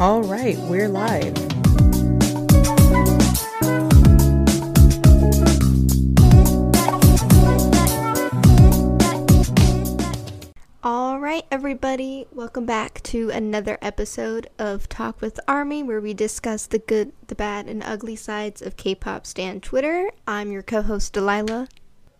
All right, we're live. All right, everybody, welcome back to another episode of Talk with Army, where we discuss the good, the bad, and ugly sides of K-pop stan Twitter. I'm your co-host Delilah,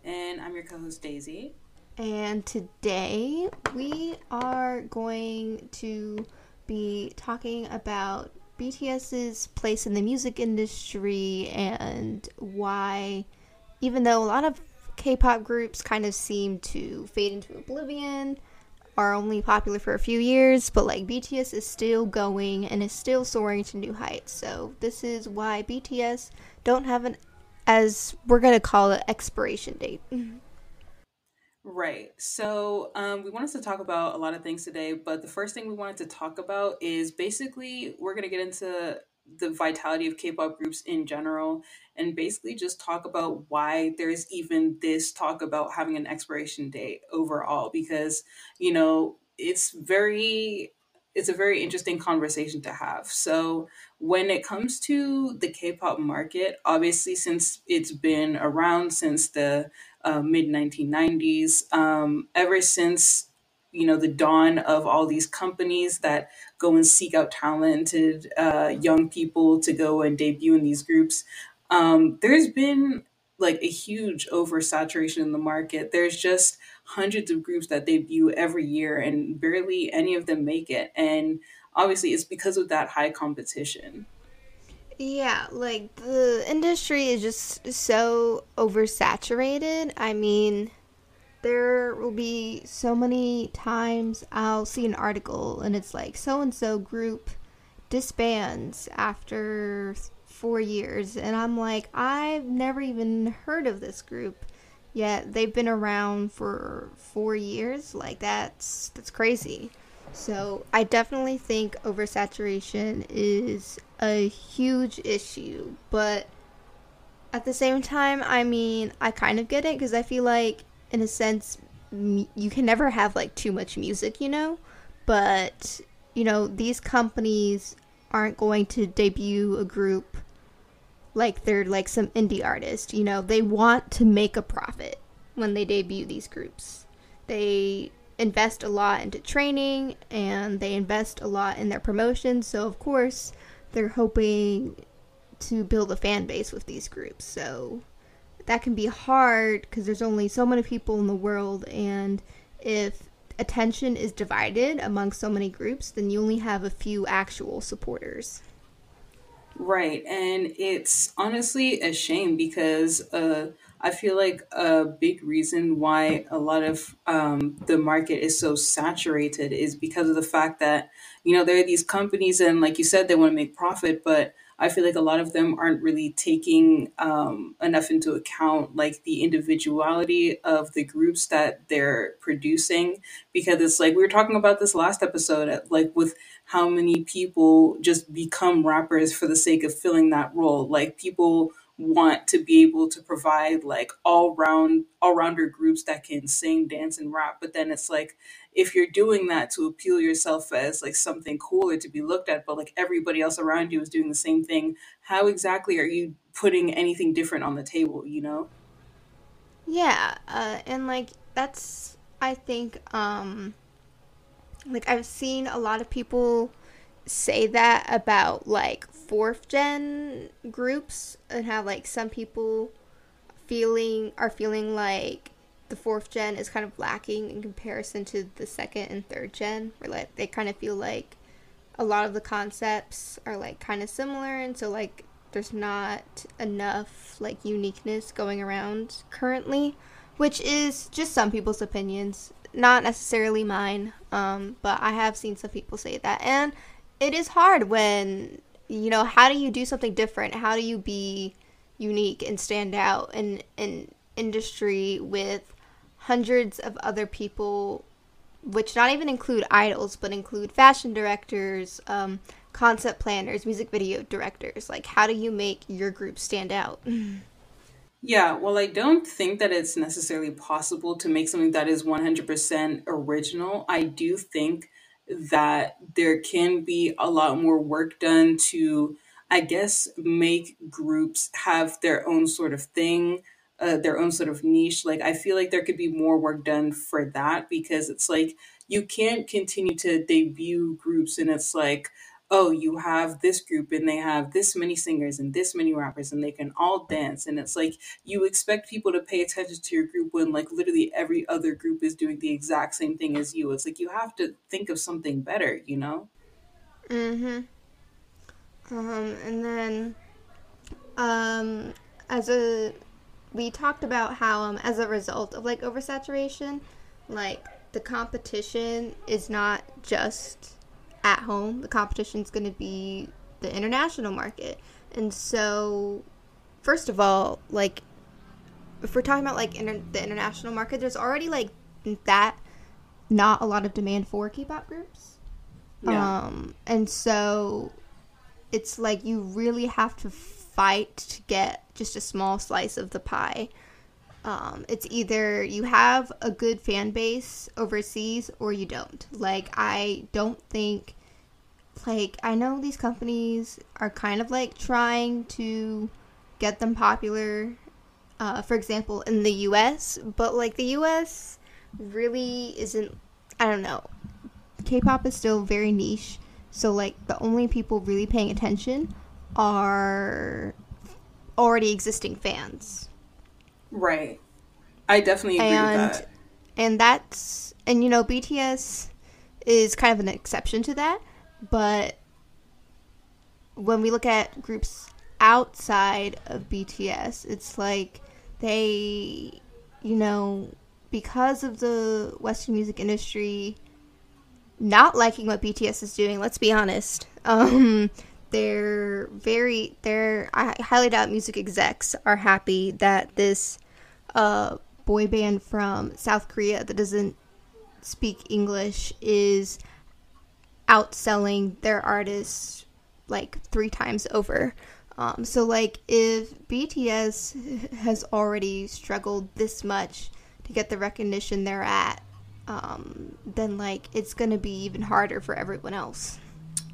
And I'm your co host, Daisy. and today we are going to be talking about BTS's place in the music industry and why, even though a lot of K-pop groups kind of seem to fade into oblivion, are only popular for a few years, but like BTS is still going and is still soaring to new heights. So this is why BTS don't have an, as we're gonna call it, expiration date. Mm-hmm. Right. So um, we wanted to talk about a lot of things today, but the first thing we wanted to talk about is basically we're going to get into the vitality of K-pop groups in general, and basically just talk about why there's even this talk about having an expiration date overall, because you know it's very it's a very interesting conversation to have. So when it comes to the K-pop market, obviously since it's been around since the uh, mid 1990s, um, ever since you know the dawn of all these companies that go and seek out talented uh, young people to go and debut in these groups, um, there's been like a huge oversaturation in the market. There's just hundreds of groups that debut every year, and barely any of them make it. And obviously, it's because of that high competition. Yeah, like the industry is just so oversaturated. I mean, there will be so many times I'll see an article and it's like so and so group disbands after four years, and I'm like, I've never even heard of this group. Yet they've been around for four years. Like that's that's crazy. So I definitely think oversaturation is a huge issue, but at the same time, I mean, I kind of get it because I feel like, in a sense, m- you can never have like too much music, you know. But you know, these companies aren't going to debut a group like they're like some indie artist. You know, they want to make a profit when they debut these groups. They invest a lot into training and they invest a lot in their promotion. So, of course, they're hoping to build a fan base with these groups. So, that can be hard because there's only so many people in the world. And if attention is divided among so many groups, then you only have a few actual supporters. Right. And it's honestly a shame because uh, I feel like a big reason why a lot of um, the market is so saturated is because of the fact that, you know, there are these companies and, like you said, they want to make profit, but I feel like a lot of them aren't really taking um, enough into account, like the individuality of the groups that they're producing. Because it's like we were talking about this last episode, like with how many people just become rappers for the sake of filling that role. Like people want to be able to provide like all round all rounder groups that can sing, dance, and rap. But then it's like if you're doing that to appeal yourself as like something cooler to be looked at, but like everybody else around you is doing the same thing, how exactly are you putting anything different on the table, you know? Yeah, uh, and like that's I think um like I've seen a lot of people say that about like fourth gen groups and how like some people feeling are feeling like the fourth gen is kind of lacking in comparison to the second and third gen where like they kind of feel like a lot of the concepts are like kind of similar and so like there's not enough like uniqueness going around currently which is just some people's opinions. Not necessarily mine um, but i have seen some people say that and it is hard when you know how do you do something different? How do you be unique and stand out in an industry with hundreds of other people which not even include idols but include fashion directors um, concept planners music video directors? Like how do you make your group stand out? Yeah, well, I don't think that it's necessarily possible to make something that is 100% original. I do think that there can be a lot more work done to, I guess, make groups have their own sort of thing, uh, their own sort of niche. Like, I feel like there could be more work done for that because it's like you can't continue to debut groups and it's like, oh, you have this group and they have this many singers and this many rappers and they can all dance. And it's like you expect people to pay attention to your group when like literally every other group is doing the exact same thing as you. It's like you have to think of something better, you know? Mm-hmm. Um, and then um as a we talked about how um as a result of like oversaturation, like the competition is not just at home. The competition is going to be the international market. And so, first of all, like, if we're talking about like inter- the international market, there's already like that not a lot of demand for K-pop groups. Yeah. Um, and so it's like you really have to fight to get just a small slice of the pie. Um, it's either you have a good fan base overseas or you don't. Like, I don't think, like, I know these companies are kind of like trying to get them popular, uh, for example, in the US, but like the US really isn't, I don't know. K pop is still very niche, so like the only people really paying attention are already existing fans. Right. I definitely agree and, with that. And that's and you know BTS is kind of an exception to that, but when we look at groups outside of BTS, it's like they you know because of the western music industry not liking what BTS is doing, let's be honest. Um they're very they're I highly doubt music execs are happy that this uh, boy band from South Korea that doesn't speak English is outselling their artists like three times over. Um, so like if BTS has already struggled this much to get the recognition they're at, um, then like it's gonna be even harder for everyone else.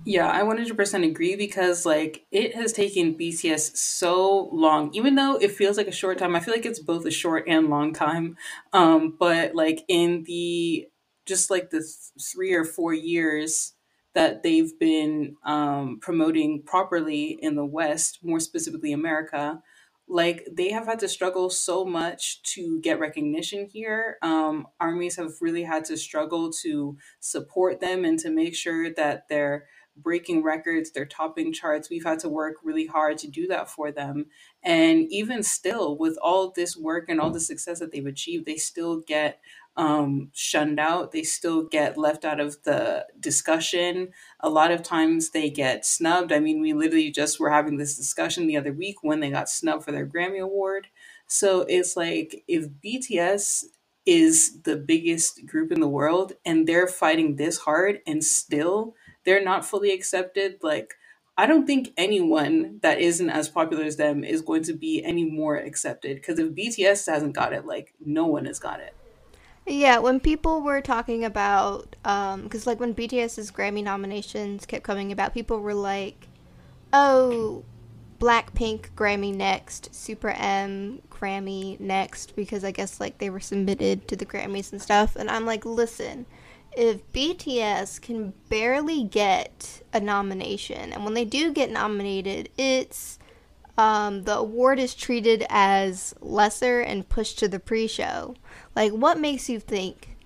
Yeah, I 100% agree because like it has taken BTS so long, even though it feels like a short time. I feel like it's both a short and long time. Um, but like in the just like the th- three or four years that they've been um, promoting properly in the West, more specifically America, like they have had to struggle so much to get recognition here. Um, armies have really had to struggle to support them and to make sure that they're breaking records, they're topping charts. We've had to work really hard to do that for them. And even still, with all this work and all the success that they've achieved, they still get um, shunned out. They still get left out of the discussion. A lot of times they get snubbed. I mean, we literally just were having this discussion the other week when they got snubbed for their Grammy Award. So it's like if BTS is the biggest group in the world and they're fighting this hard and still they're not fully accepted, like I don't think anyone that isn't as popular as them is going to be any more accepted. Because if BTS hasn't got it, like no one has got it. Yeah, when people were talking about, because um, like when BTS's Grammy nominations kept coming about, people were like, "Oh, Blackpink Grammy next, Super M Grammy next," because I guess like they were submitted to the Grammys and stuff. And I'm like, listen, if BTS can barely get a nomination, and when they do get nominated, it's um, the award is treated as lesser and pushed to the pre-show. Like, what makes you think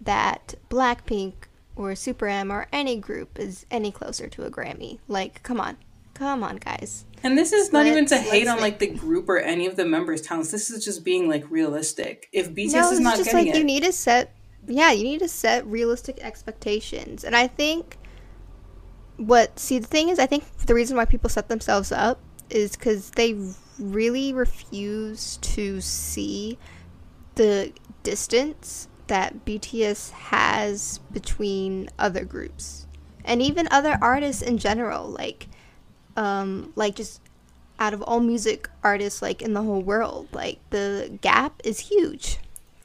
that Blackpink or Super M or any group is any closer to a Grammy? Like, come on, come on, guys. And this is not let's, even to hate on like the group or any of the members' talents. This is just being like realistic. If BTS no, is not just getting like it, you need to set yeah, you need to set realistic expectations. And I think what see the thing is I think the reason why people set themselves up is cuz they really refuse to see the distance that BTS has between other groups and even other artists in general like um like just out of all music artists like in the whole world like the gap is huge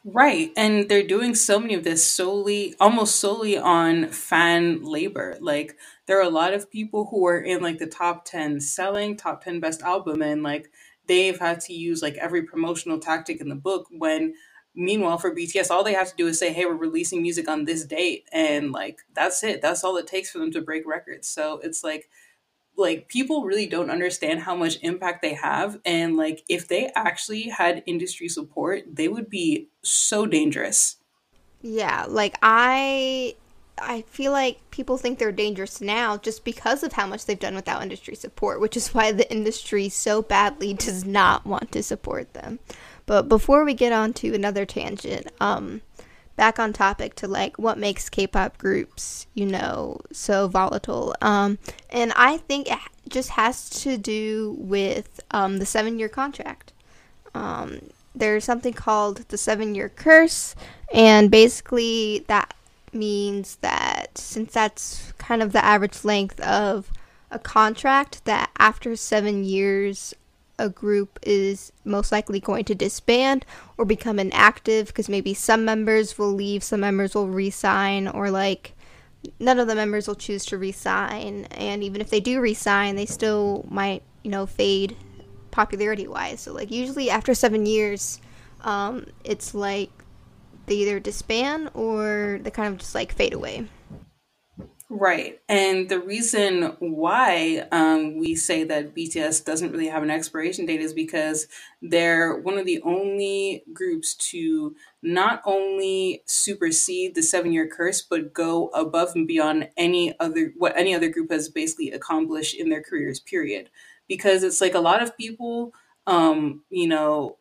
Right. And they're doing so many of this solely, almost solely on fan labor. Like, there are a lot of people who are in like the top 10 selling, top 10 best album, and like they've had to use like every promotional tactic in the book. When meanwhile, for BTS, all they have to do is say, hey, we're releasing music on this date. And like, that's it. That's all it takes for them to break records. So it's like, like people really don't understand how much impact they have and like if they actually had industry support they would be so dangerous Yeah, like I I feel like people think they're dangerous now just because of how much they've done without industry support, which is why the industry so badly does not want to support them. But before we get on to another tangent, um back on topic to like what makes K-pop groups, you know, so volatile. Um, and I think it just has to do with um, the seven-year contract. Um, there's something called the seven-year curse, and basically that means that since that's kind of the average length of a contract, that after seven years a group is most likely going to disband or become inactive because maybe some members will leave, some members will resign, or like none of the members will choose to resign. And even if they do resign, they still might, you know, fade popularity wise. So, like, usually after seven years, um, it's like they either disband or they kind of just like fade away. Right. And the reason why um, we say that BTS doesn't really have an expiration date is because they're one of the only groups to not only supersede the seven year curse, but go above and beyond any other, what any other group has basically accomplished in their careers, period. Because it's like a lot of people, um, you know,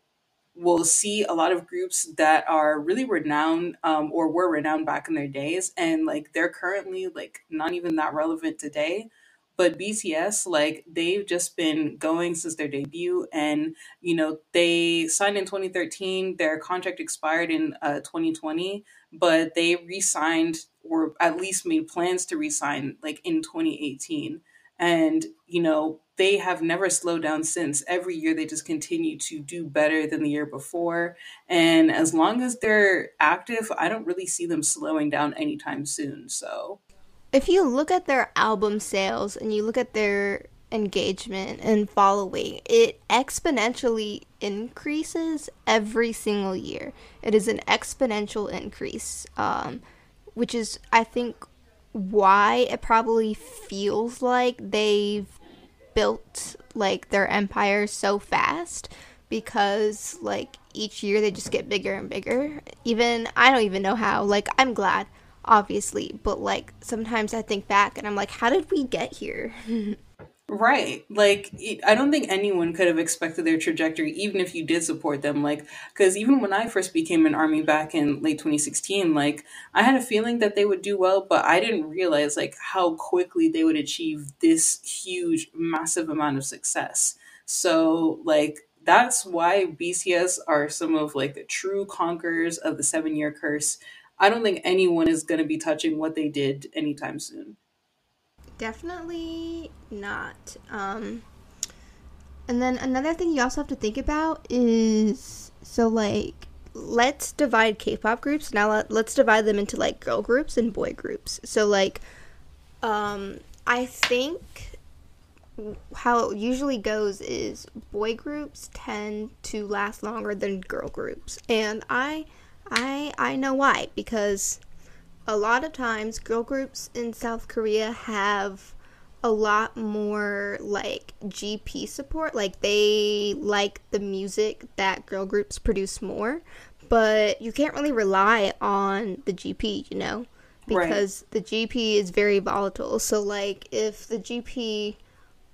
will see a lot of groups that are really renowned um, or were renowned back in their days and like they're currently like not even that relevant today. But bts like they've just been going since their debut and you know they signed in 2013 their contract expired in uh, 2020 but they re-signed or at least made plans to re-sign like in 2018 and you know they have never slowed down since. Every year they just continue to do better than the year before. And as long as they're active, I don't really see them slowing down anytime soon. So, if you look at their album sales and you look at their engagement and following, it exponentially increases every single year. It is an exponential increase, um, which is, I think, why it probably feels like they've built like their empire so fast because like each year they just get bigger and bigger. Even I don't even know how. Like I'm glad obviously, but like sometimes I think back and I'm like how did we get here? Right. Like, I don't think anyone could have expected their trajectory, even if you did support them. Like, because even when I first became an army back in late 2016, like, I had a feeling that they would do well, but I didn't realize, like, how quickly they would achieve this huge, massive amount of success. So, like, that's why BTS are some of, like, the true conquerors of the seven year curse. I don't think anyone is going to be touching what they did anytime soon. Definitely not. Um, and then another thing you also have to think about is so like let's divide K-pop groups. Now let, let's divide them into like girl groups and boy groups. So like um I think how it usually goes is boy groups tend to last longer than girl groups. And I I I know why because a lot of times girl groups in South Korea have a lot more like GP support. Like they like the music that girl groups produce more, but you can't really rely on the GP, you know, because right. the GP is very volatile. So like if the GP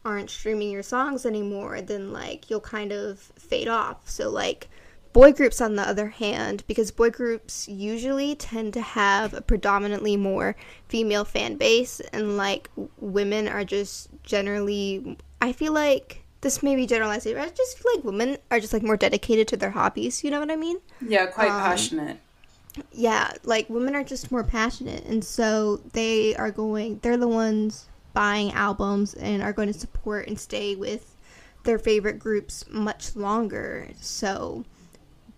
aren't streaming your songs anymore, then like you'll kind of fade off. So like Boy groups, on the other hand, because boy groups usually tend to have a predominantly more female fan base, and like women are just generally, I feel like this may be generalized, but I just feel like women are just like more dedicated to their hobbies. You know what I mean? Yeah, quite um, passionate. Yeah, like women are just more passionate, and so they are going. They're the ones buying albums and are going to support and stay with their favorite groups much longer. So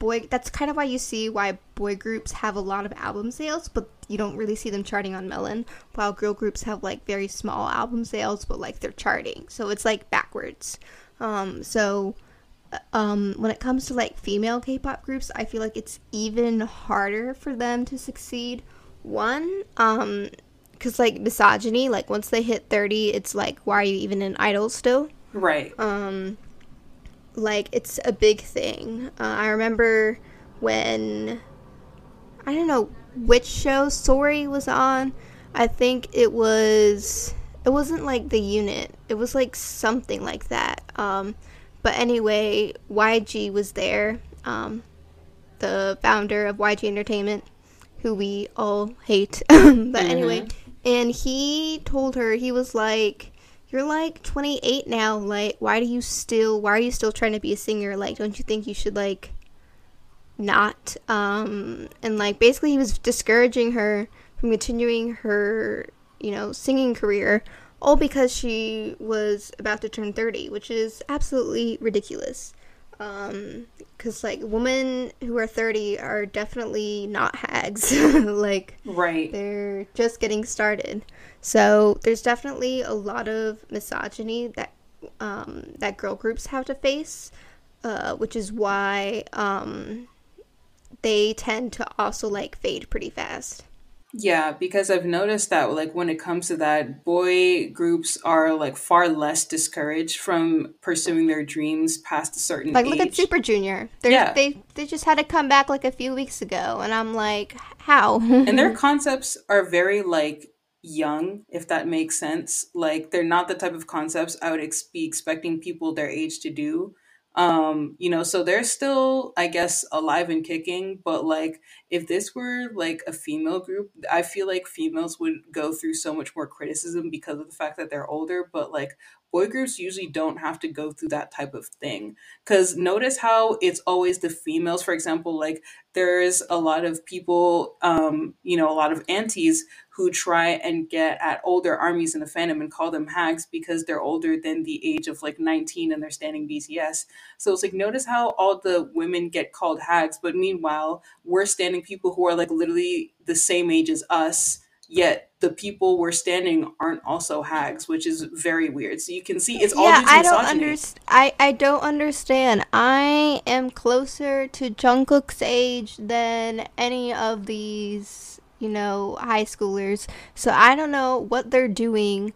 boy that's kind of why you see why boy groups have a lot of album sales but you don't really see them charting on melon while girl groups have like very small album sales but like they're charting. So it's like backwards. Um so uh, um when it comes to like female k-pop groups i feel like it's even harder for them to succeed. One um because like misogyny like once they hit 30 it's like why are you even an idol still? Right. um like it's a big thing. Uh, i remember when i don't know which show sorry was on. I think it was it wasn't like the unit. It was like something like that. Um but anyway yg was there um the founder of yg entertainment who we all hate. But anyway and he told her he was like you're like 28 now like why do you still why are you still trying to be a singer like don't you think you should like not um and like basically he was discouraging her from continuing her you know singing career all because she was about to turn 30 which is absolutely ridiculous um because like women who are 30 are definitely not hags like Right. they're just getting started. So there's definitely a lot of misogyny that um, that girl groups have to face, uh, which is why um, they tend to also like fade pretty fast. Yeah, because I've noticed that like when it comes to that, boy groups are like far less discouraged from pursuing their dreams past a certain Like age. look at Super Junior. They're, Yeah. They they just had to come back like a few weeks ago, and I'm like, how? and their concepts are very like young if that makes sense. Like they're not the type of concepts i would ex- be expecting people their age to do. Um you know so they're still i guess alive and kicking but like if this were like a female group i feel like females would go through so much more criticism because of the fact that they're older but like boy groups usually don't have to go through that type of thing because notice how it's always the females for example like there's a lot of people um you know a lot of aunties who try and get at older armies in the fandom and call them hags because they're older than the age of like 19 and they're standing BTS. So it's like notice how all the women get called hags, but meanwhile we're standing people who are like literally the same age as us, yet the people we're standing aren't also hags, which is very weird. So you can see it's all yeah, I don't understand. I I don't understand. I am closer to Jungkook's age than any of these, you know, high schoolers. So I don't know what they're doing,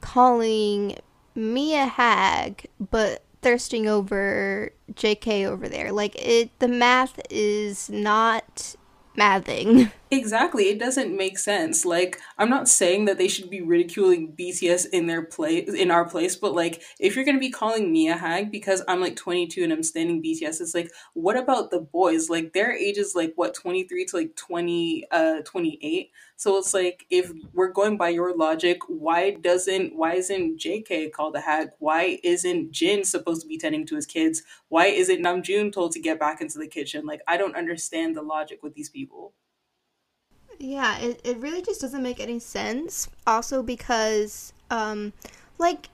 calling me a hag, but thirsting over JK over there. Like it, the math is not mathing. Exactly. It doesn't make sense. Like, I'm not saying that they should be ridiculing BTS in their place, in our place, but like, if you're gonna be calling me a hag because I'm like 22 and I'm standing BTS, it's like, what about the boys? Like, their age is like what 23 to like 20, uh, 28. So it's like, if we're going by your logic, why doesn't, why isn't JK called a hag? Why isn't Jin supposed to be tending to his kids? Why isn't Namjoon told to get back into the kitchen? Like, I don't understand the logic with these people. Yeah, it, it really just doesn't make any sense. Also because um like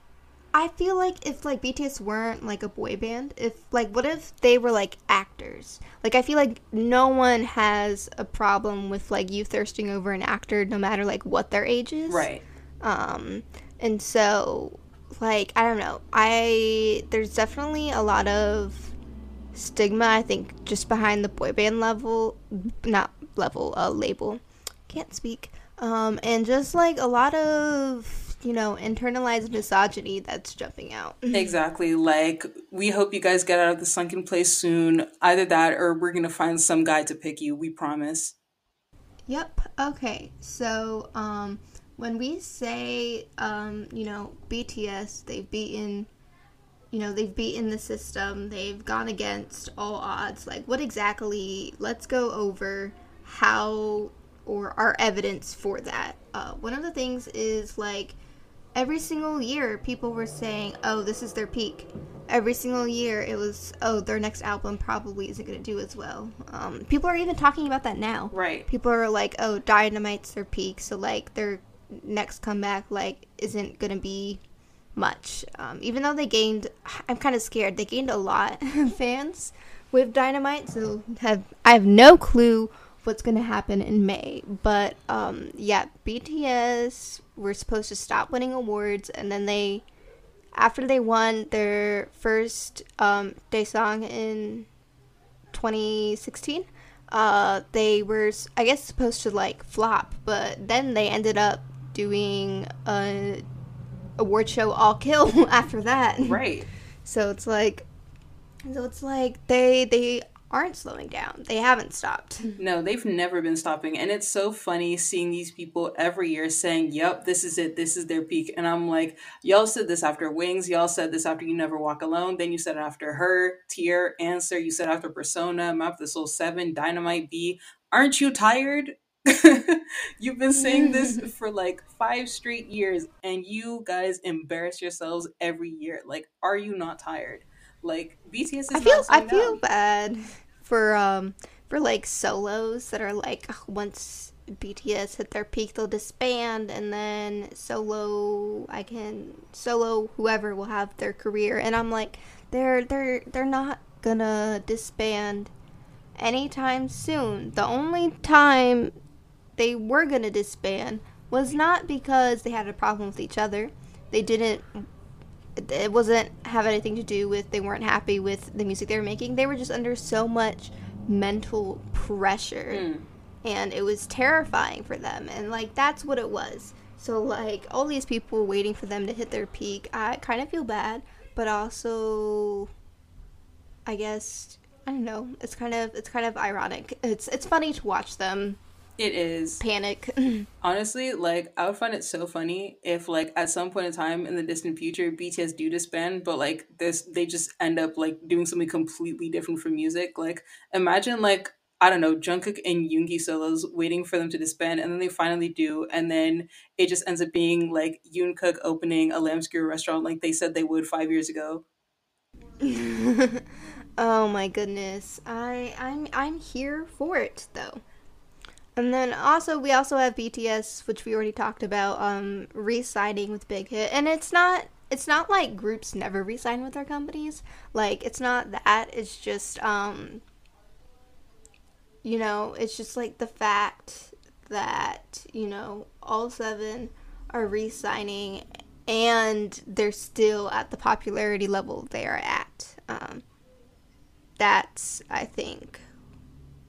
I feel like if like BTS weren't like a boy band, if like what if they were like actors? Like I feel like no one has a problem with like you thirsting over an actor no matter like what their age is. Right. Um and so like I don't know. I there's definitely a lot of stigma I think just behind the boy band level not level uh label can't speak um and just like a lot of you know internalized misogyny that's jumping out Exactly. Like, we hope you guys get out of the sunken place soon. Either that or we're going to find some guy to pick you. We promise. Yep. Okay. So, um, when we say, um, you know, BTS, they've beaten, you know, they've beaten the system. They've gone against all odds. Like, what exactly? Let's go over how or our evidence for that. Uh, one of the things is like every single year people were saying, "Oh, this is their peak." Every single year it was, "Oh, their next album probably isn't going to do as well." Um, people are even talking about that now. Right. People are like, "Oh, Dynamite's their peak," so like their next comeback like isn't going to be much. Um, even though they gained, I'm kind of scared. They gained a lot of fans, with Dynamite, so have I have no clue what's gonna happen in May. But um, yeah, BTS were supposed to stop winning awards, and then they, after they won their first um, Daesang in 2016, uh, they were I guess supposed to like flop, but then they ended up doing a award show all kill after that. Right. So it's like so it's like they they aren't slowing down. They haven't stopped. No, they've never been stopping. And it's so funny seeing these people every year saying, Yep, this is it. This is their peak. And I'm like, Y'all said this after Wings. Y'all said this after You Never Walk Alone. Then you said it after Her, Tear, Answer. You said after Persona, Map the Soul 7, Dynamite BE. Aren't you tired? You've been saying this for like five straight years and you guys embarrass yourselves every year. Like, are you not tired? Like BTS is I feel I feel bad for um for like solos that are like once BTS hit their peak they'll disband and then solo I can solo whoever will have their career and I'm like they're they're they're not gonna disband anytime soon. The only time they were gonna disband was not because they had a problem with each other. They didn't it wasn't have anything to do with they weren't happy with the music they were making. They were just under so much mental pressure. Mm. And it was terrifying for them. And like that's what it was. So like all these people waiting for them to hit their peak, I kind of feel bad, but also I guess I don't know. It's kind of it's kind of ironic. It's it's funny to watch them It is. panic. Honestly, like I would find it so funny if like at some point in time in the distant future BTS do disband, but like this they just end up like doing something completely different for music. Like imagine like I don't know, Jungkook and Yoongi solos waiting for them to disband and then they finally do and then it just ends up being like Yoonkook opening a lamb skewer restaurant like they said they would 5 years ago. oh my goodness. I I'm I'm here for it though. And then also we also have BTS, which we already talked about, um, re-signing with Big Hit, and it's not it's not like groups never re-sign with their companies. Like it's not that. It's just um, you know, it's just like the fact that you know all seven are re-signing and they're still at the popularity level they are at. Um, that's I think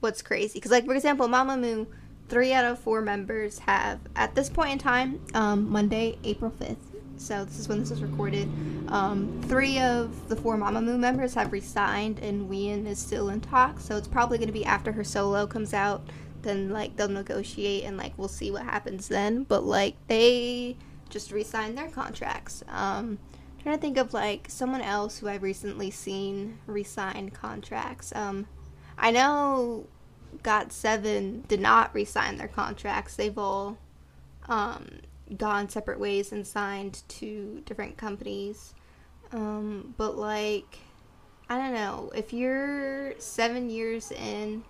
what's crazy because like for example mamamoo three out of four members have at this point in time um, monday april 5th so this is when this was recorded. Um, three of the four mamamoo members have resigned and Wheein is still in talks so it's probably going to be after her solo comes out then like they'll negotiate and like we'll see what happens then. But like they just re-signed their contracts. Um, trying to think of like someone else who i've recently seen re-sign contracts. Um, I know GOT7 did not re-sign their contracts. They've all um, gone separate ways and signed to different companies. Um, but like, I don't know. If you're seven years in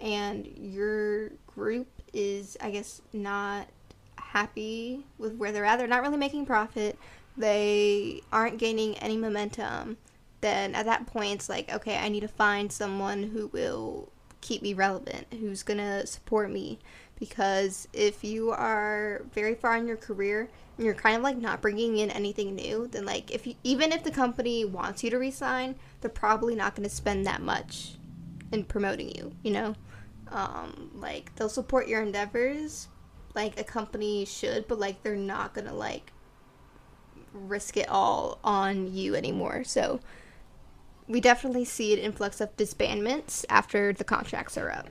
and your group is, I guess, not happy with where they're at, they're not really making profit. They aren't gaining any momentum then at that point it's like okay i need to find someone who will keep me relevant who's gonna support me. Because if you are very far in your career and you're kind of like not bringing in anything new then like if you, even if the company wants you to resign they're probably not going to spend that much in promoting you you know? Um, like they'll support your endeavors like a company should but like they're not gonna like risk it all on you anymore. So we definitely see an influx of disbandments after the contracts are up.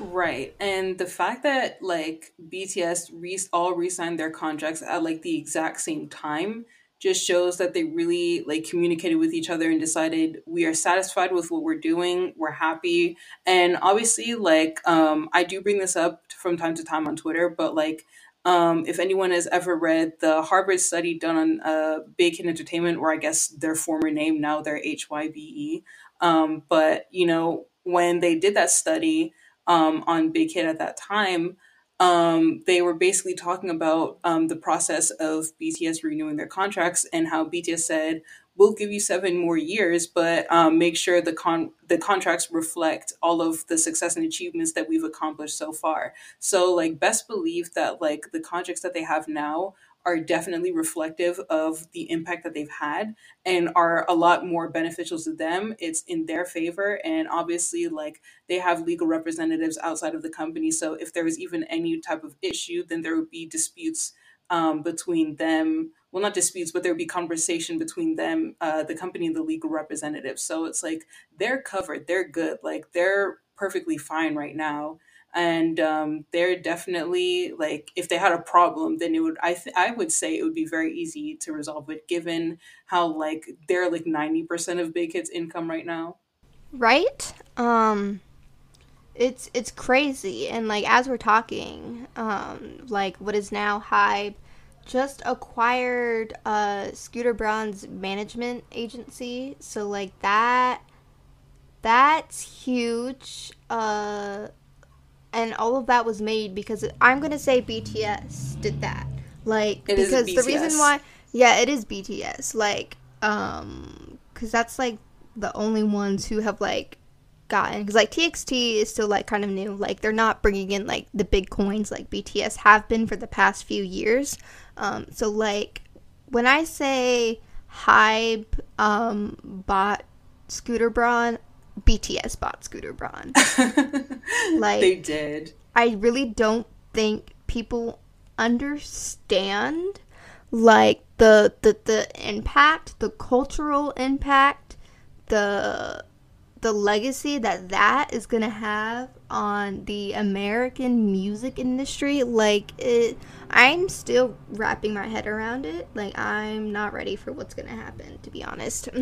Right. And the fact that like BTS re- all re-signed their contracts at like the exact same time just shows that they really like communicated with each other and decided we are satisfied with what we're doing we're happy and obviously like um i do bring this up from time to time on twitter but like um, if anyone has ever read the Harvard study done on uh, Big Hit Entertainment, or I guess their former name now they're HYBE, um, but you know when they did that study um, on Big Hit at that time, um, they were basically talking about um, the process of BTS renewing their contracts and how BTS said we'll give you seven more years, but um, make sure the con the contracts reflect all of the success and achievements that we've accomplished so far. So like best believe that like the contracts that they have now are definitely reflective of the impact that they've had and are a lot more beneficial to them. It's in their favor. And obviously, like they have legal representatives outside of the company. So if there was even any type of issue, then there would be disputes um, between them. Well, not disputes, but there would be conversation between them, uh, the company, and the legal representatives. So it's like they're covered, they're good, like they're perfectly fine right now. And um, they're definitely like if they had a problem then it would i th- i would say it would be very easy to resolve it given how like they're like 90% of big hits income right now. Right? Um it's it's crazy. And like as we're talking um like what is now hybe just acquired uh scooter braun's management agency so like that that's huge uh and all of that was made because I'm gonna say BTS did that. Like It because the reason why, yeah, it is BTS. Like, um, because that's like the only ones who have like gotten because like TXT is still like kind of new. Like they're not bringing in like the big coins like BTS have been for the past few years. Um, so like when I say HYBE um bought Scooter Braun, BTS bought Scooter Braun. Like they did I really don't think people understand like the the the impact, the cultural impact, the the legacy that that is going to have on the American music industry like it I'm still wrapping my head around it. Like I'm not ready for what's going to happen to be honest.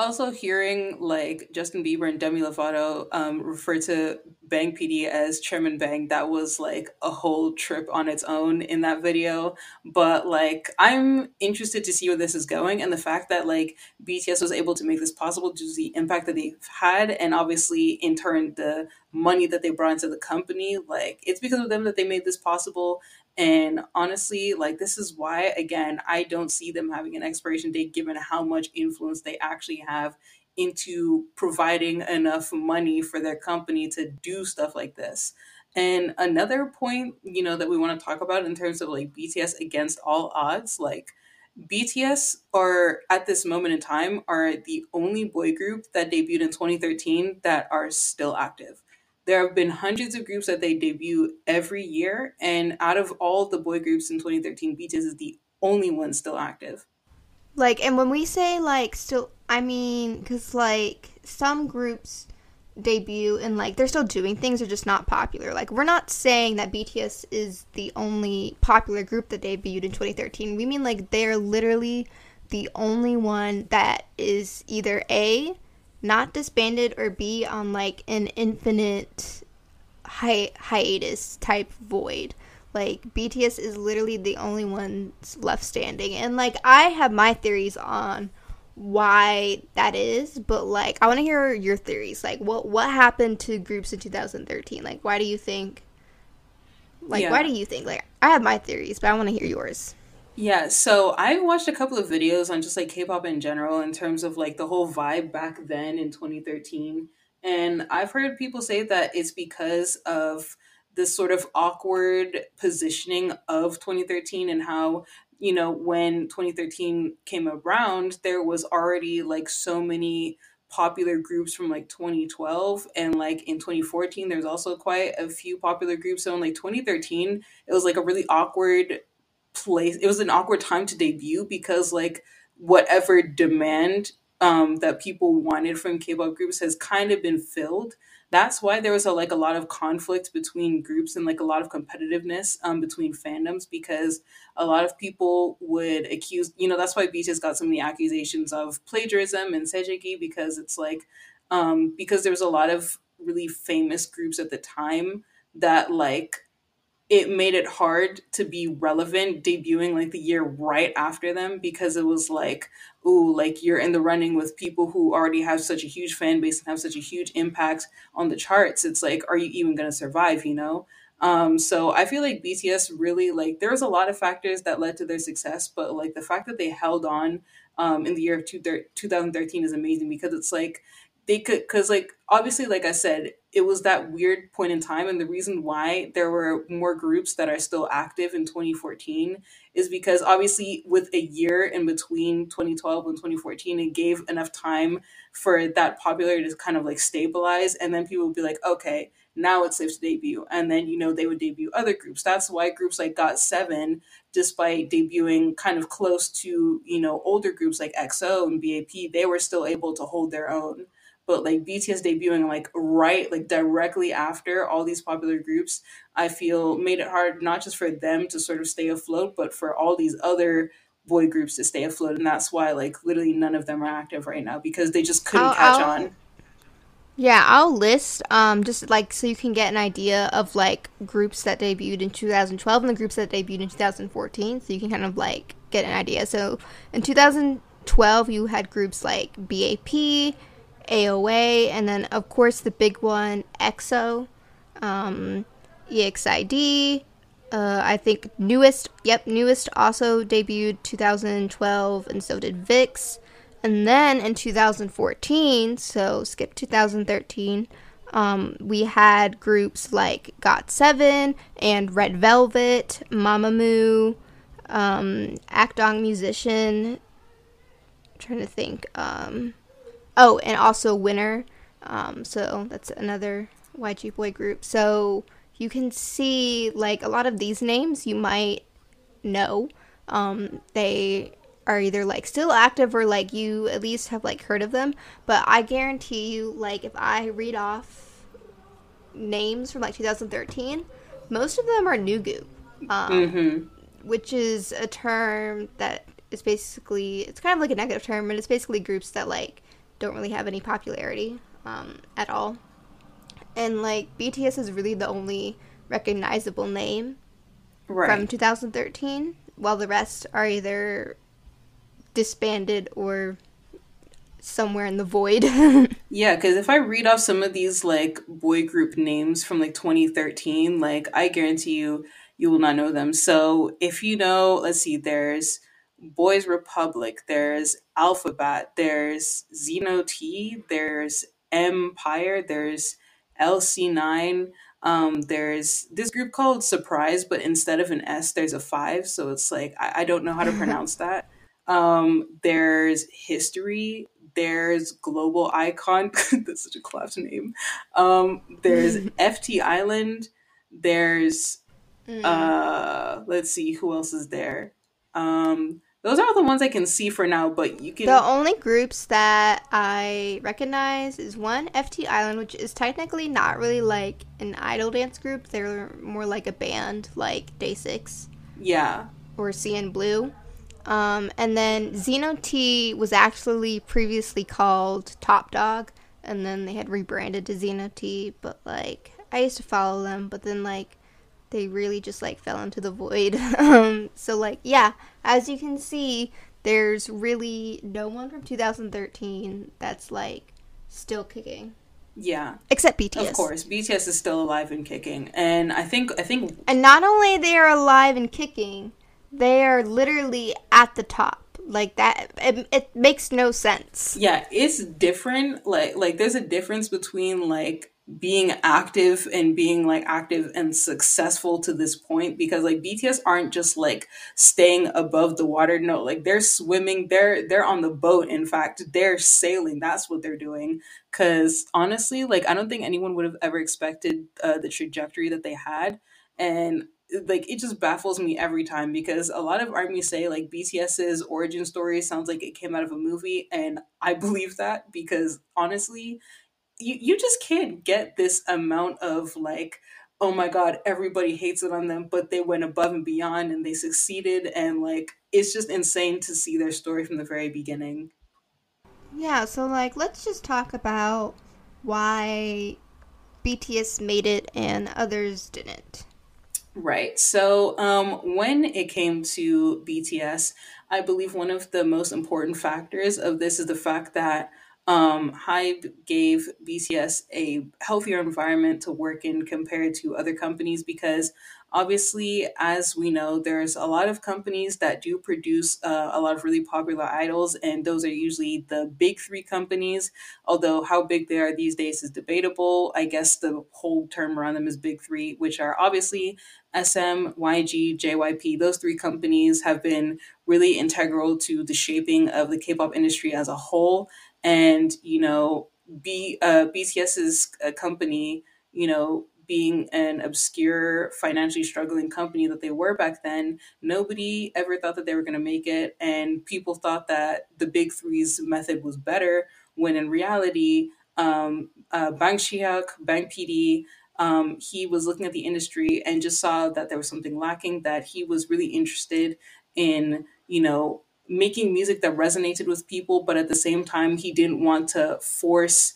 Also, hearing like Justin Bieber and Demi Lovato um, refer to Bang PD as Chairman Bang, that was like a whole trip on its own in that video. But like, I'm interested to see where this is going, and the fact that like BTS was able to make this possible due to the impact that they've had, and obviously in turn the money that they brought into the company. Like, it's because of them that they made this possible. And honestly, like this is why again, I don't see them having an expiration date given how much influence they actually have into providing enough money for their company to do stuff like this. And another point, you know, that we want to talk about in terms of like BTS against all odds, like BTS are at this moment in time are the only boy group that debuted in 2013 that are still active. There have been hundreds of groups that they debut every year, and out of all the boy groups in 2013, BTS is the only one still active. Like, and when we say like still, I mean, because like some groups debut and like they're still doing things, they're just not popular. Like, we're not saying that BTS is the only popular group that debuted in 2013. We mean like they're literally the only one that is either A, not disbanded, or be on like an infinite hi- hiatus type void. Like BTS is literally the only ones left standing, and like I have my theories on why that is, but like I want to hear your theories. Like what what happened to groups in 2013? Like why do you think? Like Yeah. why do you think? Like I have my theories, but I want to hear yours. Yeah, so I've watched a couple of videos on just like K-pop in general in terms of like the whole vibe back then in 2013. And I've heard people say that it's because of this sort of awkward positioning of 2013 and how, you know, when 2013 came around, there was already like so many popular groups from like 2012 and like in 2014 there's also quite a few popular groups so in like 2013 it was like a really awkward place it was an awkward time to debut because like whatever demand um that people wanted from k-pop groups has kind of been filled. That's why there was a, like a lot of conflict between groups and like a lot of competitiveness um between fandoms because a lot of people would accuse you know that's why BTS got so many accusations of plagiarism and sajaegi because it's like um because there was a lot of really famous groups at the time that like it made it hard to be relevant debuting like the year right after them because it was like ooh like you're in the running with people who already have such a huge fan base and have such a huge impact on the charts. It's like are you even going to survive? You know? Um, so I feel like BTS really like there was a lot of factors that led to their success, but like the fact that they held on um, in the year of two thir- 2013 is amazing because it's like they could because like obviously like I said it was that weird point in time and the reason why there were more groups that are still active in 2014 is because obviously with a year in between 2012 and 2014 it gave enough time for that popularity to kind of like stabilize and then people would be like okay now it's safe to debut. And then you know they would debut other groups. That's why groups like got seven despite debuting kind of close to you know older groups like exo and bap they were still able to hold their own but like bts debuting like right like directly after all these popular groups i feel made it hard not just for them to sort of stay afloat but for all these other boy groups to stay afloat. And that's why like literally none of them are active right now because they just couldn't I'll, catch I'll, on. Yeah, I'll list um just like so you can get an idea of like groups that debuted in 2012 and the groups that debuted in 2014 so you can kind of like get an idea. So in 2012 you had groups like BAP, AOA, and then of course the big one EXO, um, EXID. Uh, I think NU'EST, yep, NU'EST also debuted 2012, and so did VIXX. And then in 2014, so skip 2013, um, we had groups like GOT7 and Red Velvet, Mamamoo, um, Actong Musician. trying to think. Um, oh, and also Winner. Um, so that's another YG boy group. So you can see like a lot of these names you might know. Um, they are either like still active or like you at least have like heard of them. But I guarantee you, like if I read off names from like 2013, most of them are Nugu, um, mm-hmm. which is a term that is basically it's kind of like a negative term, but it's basically groups that like don't really have any popularity um, at all. And like BTS is really the only recognizable name right from 2013, while the rest are either disbanded or somewhere in the void. Yeah, because if I read off some of these like boy group names from like 2013, like I guarantee you, you will not know them. So if you know, let's see, there's Boys Republic, there's Alphabet, there's Xeno T, there's Empire, there's LC9. Um, there's this group called Surprise, but instead of an S, there's a five. So it's like, I, I don't know how to pronounce that. Um, there's History, there's Global Icon. That's such a collapse name. Um, there's FT Island. There's uh, let's see who else is there. Um, those are all the ones I can see for now. But you can. the only groups that I recognize is one FT Island, which is technically not really like an idol dance group. They're more like a band, like Day Six yeah, or CN Blue. Um, and then Xeno T was actually previously called Topp Dogg, and then they had rebranded to Xeno T. But like, I used to follow them, but then like, they really just like fell into the void. um, so like, yeah, as you can see, there's really no one from 2013 that's like still kicking, yeah. except BTS. Of course, BTS is still alive and kicking, and I think I think And not only they are alive and kicking, they are literally at the top. Like that, it, it makes no sense. yeah it's different like like there's a difference between like being active and being like active and successful to this point because like bts aren't just like staying above the water. No like they're swimming. They're they're on the boat in fact. They're sailing. That's what they're doing. Because honestly like i don't think anyone would have ever expected uh, the trajectory that they had. And like it just baffles me every time because a lot of armies say like BTS's origin story sounds like it came out of a movie and I believe that because honestly you you just can't get this amount of like oh my god everybody hates it on them but they went above and beyond and they succeeded and like it's just insane to see their story from the very beginning Yeah, so like let's just talk about why BTS made it and others didn't. Right. So, um, when it came to BTS, I believe one of the most important factors of this is the fact that um, Hybe gave BTS a healthier environment to work in compared to other companies because obviously, as we know, there's a lot of companies that do produce uh, a lot of really popular idols, and those are usually the big three companies. Although how big they are these days is debatable. I guess the whole term around them is big three, which are obviously SM, YG, JYP. Those three companies have been really integral to the shaping of the K-pop industry as a whole and you know B uh, BTS's uh, company, you know, being an obscure, financially struggling company that they were back then, nobody ever thought that they were going to make it, and people thought that the Big Three's method was better. When in reality, um, uh, Bang Si-hyuk, Bang PD, um, he was looking at the industry and just saw that there was something lacking. That he was really interested in, you know, making music that resonated with people, but at the same time, he didn't want to force,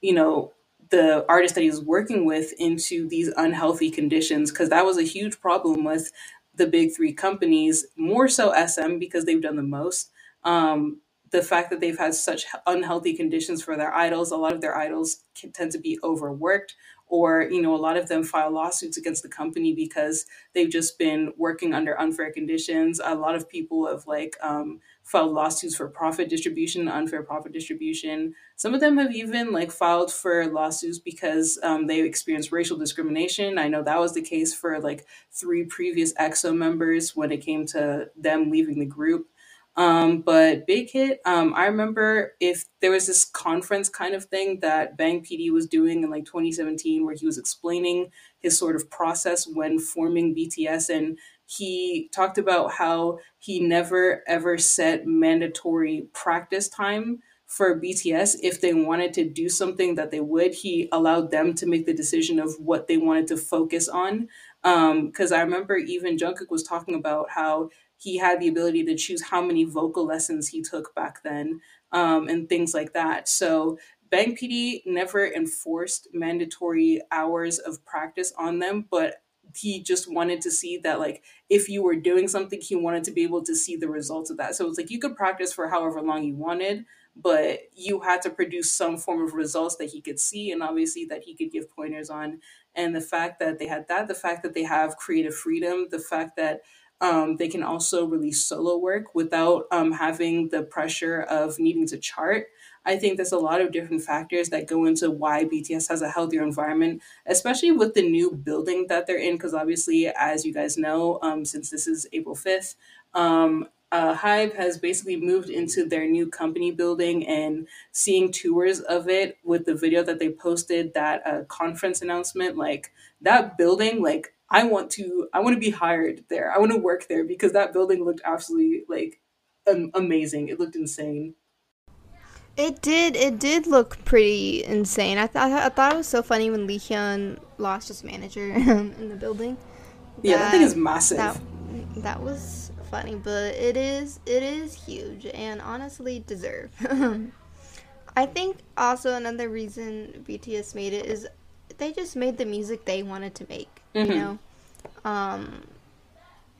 you know, the artist that he was working with into these unhealthy conditions because that was a huge problem with the big three companies, more so SM because they've done the most. Um, the fact that they've had such unhealthy conditions for their idols, a lot of their idols can tend to be overworked, or you know, a lot of them file lawsuits against the company because they've just been working under unfair conditions. A lot of people have like um, filed lawsuits for profit distribution, unfair profit distribution. Some of them have even like filed for lawsuits because um, they experienced racial discrimination. I know that was the case for like three previous EXO members when it came to them leaving the group. Um, but Big Hit, um, I remember if there was this conference kind of thing that Bang PD was doing in like 2017 where he was explaining his sort of process when forming BTS and he talked about how he never ever set mandatory practice time for BTS if they wanted to do something that they would he allowed them to make the decision of what they wanted to focus on. Because um, I remember even Jungkook was talking about how he had the ability to choose how many vocal lessons he took back then um, and things like that. So Bang PD never enforced mandatory hours of practice on them, but he just wanted to see that like if you were doing something he wanted to be able to see the results of that so it's like you could practice for however long you wanted but you had to produce some form of results that he could see and obviously that he could give pointers on and the fact that they had that the fact that they have creative freedom the fact that um, they can also release solo work without um, having the pressure of needing to chart. I think there's a lot of different factors that go into why BTS has a healthier environment, especially with the new building that they're in. Because obviously, as you guys know, um, since this is April 5th, um, uh, Hybe has basically moved into their new company building and seeing tours of it with the video that they posted, that uh, conference announcement, like that building, like I want to I want to be hired there. I want to work there because that building looked absolutely like um, amazing. It looked insane. It did. It did look pretty insane. I thought. I thought it was so funny when Lee Hyun lost his manager in the building. That, yeah, that thing is massive. That, that was funny, but it is. It is huge, and honestly, deserve. I think also another reason BTS made it is they just made the music they wanted to make. Mm-hmm. You know, um,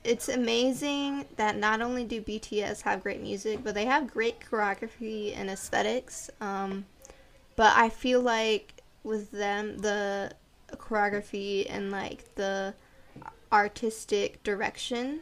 it's amazing that not only do BTS have great music, but they have great choreography and aesthetics. Um, but I feel like with them, the choreography and like the artistic direction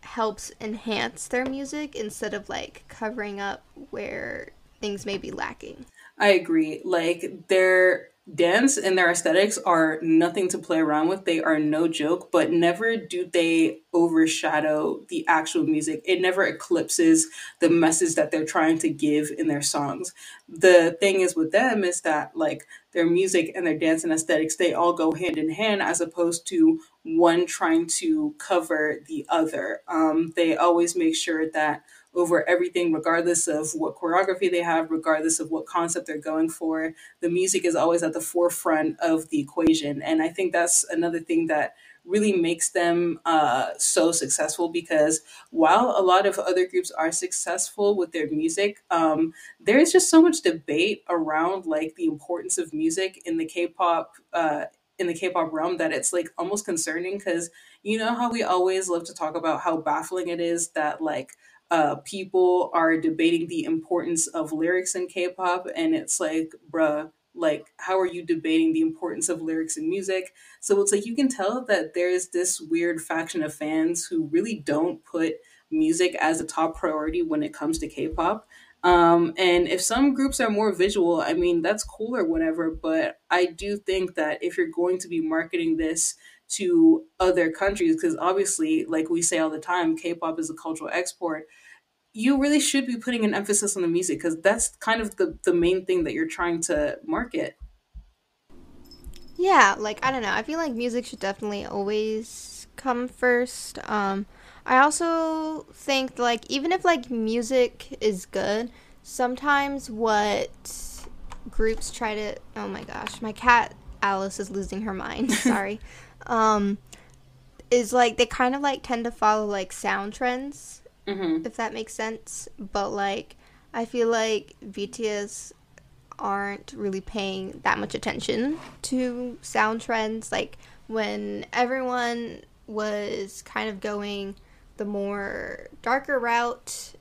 helps enhance their music instead of like covering up where things may be lacking. I agree. Like they're dance and their aesthetics are nothing to play around with. They are no joke, but never do they overshadow the actual music. It never eclipses the message that they're trying to give in their songs. The thing is with them is that like their music and their dance and aesthetics, they all go hand in hand as opposed to one trying to cover the other. Um, they always make sure that over everything, regardless of what choreography they have, regardless of what concept they're going for. The music is always at the forefront of the equation. And I think that's another thing that really makes them uh, so successful because while a lot of other groups are successful with their music, um, there is just so much debate around like the importance of music in the K-pop uh, in the K-pop realm that it's like almost concerning because you know how we always love to talk about how baffling it is that like uh, people are debating the importance of lyrics in K-pop, and it's like, bruh, like how are you debating the importance of lyrics in music? So it's like you can tell that there's this weird faction of fans who really don't put music as a top priority when it comes to K-pop. Um, and if some groups are more visual, I mean, that's cool or whatever. But I do think that if you're going to be marketing this to other countries, because obviously, like we say all the time, K pop is a cultural export, you really should be putting an emphasis on the music because that's kind of the, the main thing that you're trying to market. Yeah, like I don't know. I feel like music should definitely always come first. Um I also think like even if like music is good, sometimes what groups try to oh my gosh, my cat Alice is losing her mind. Sorry. um is like they kind of like tend to follow like sound trends hmm if that makes sense. But like I feel like BTS aren't really paying that much attention to sound trends. Like when everyone was kind of going the more darker route,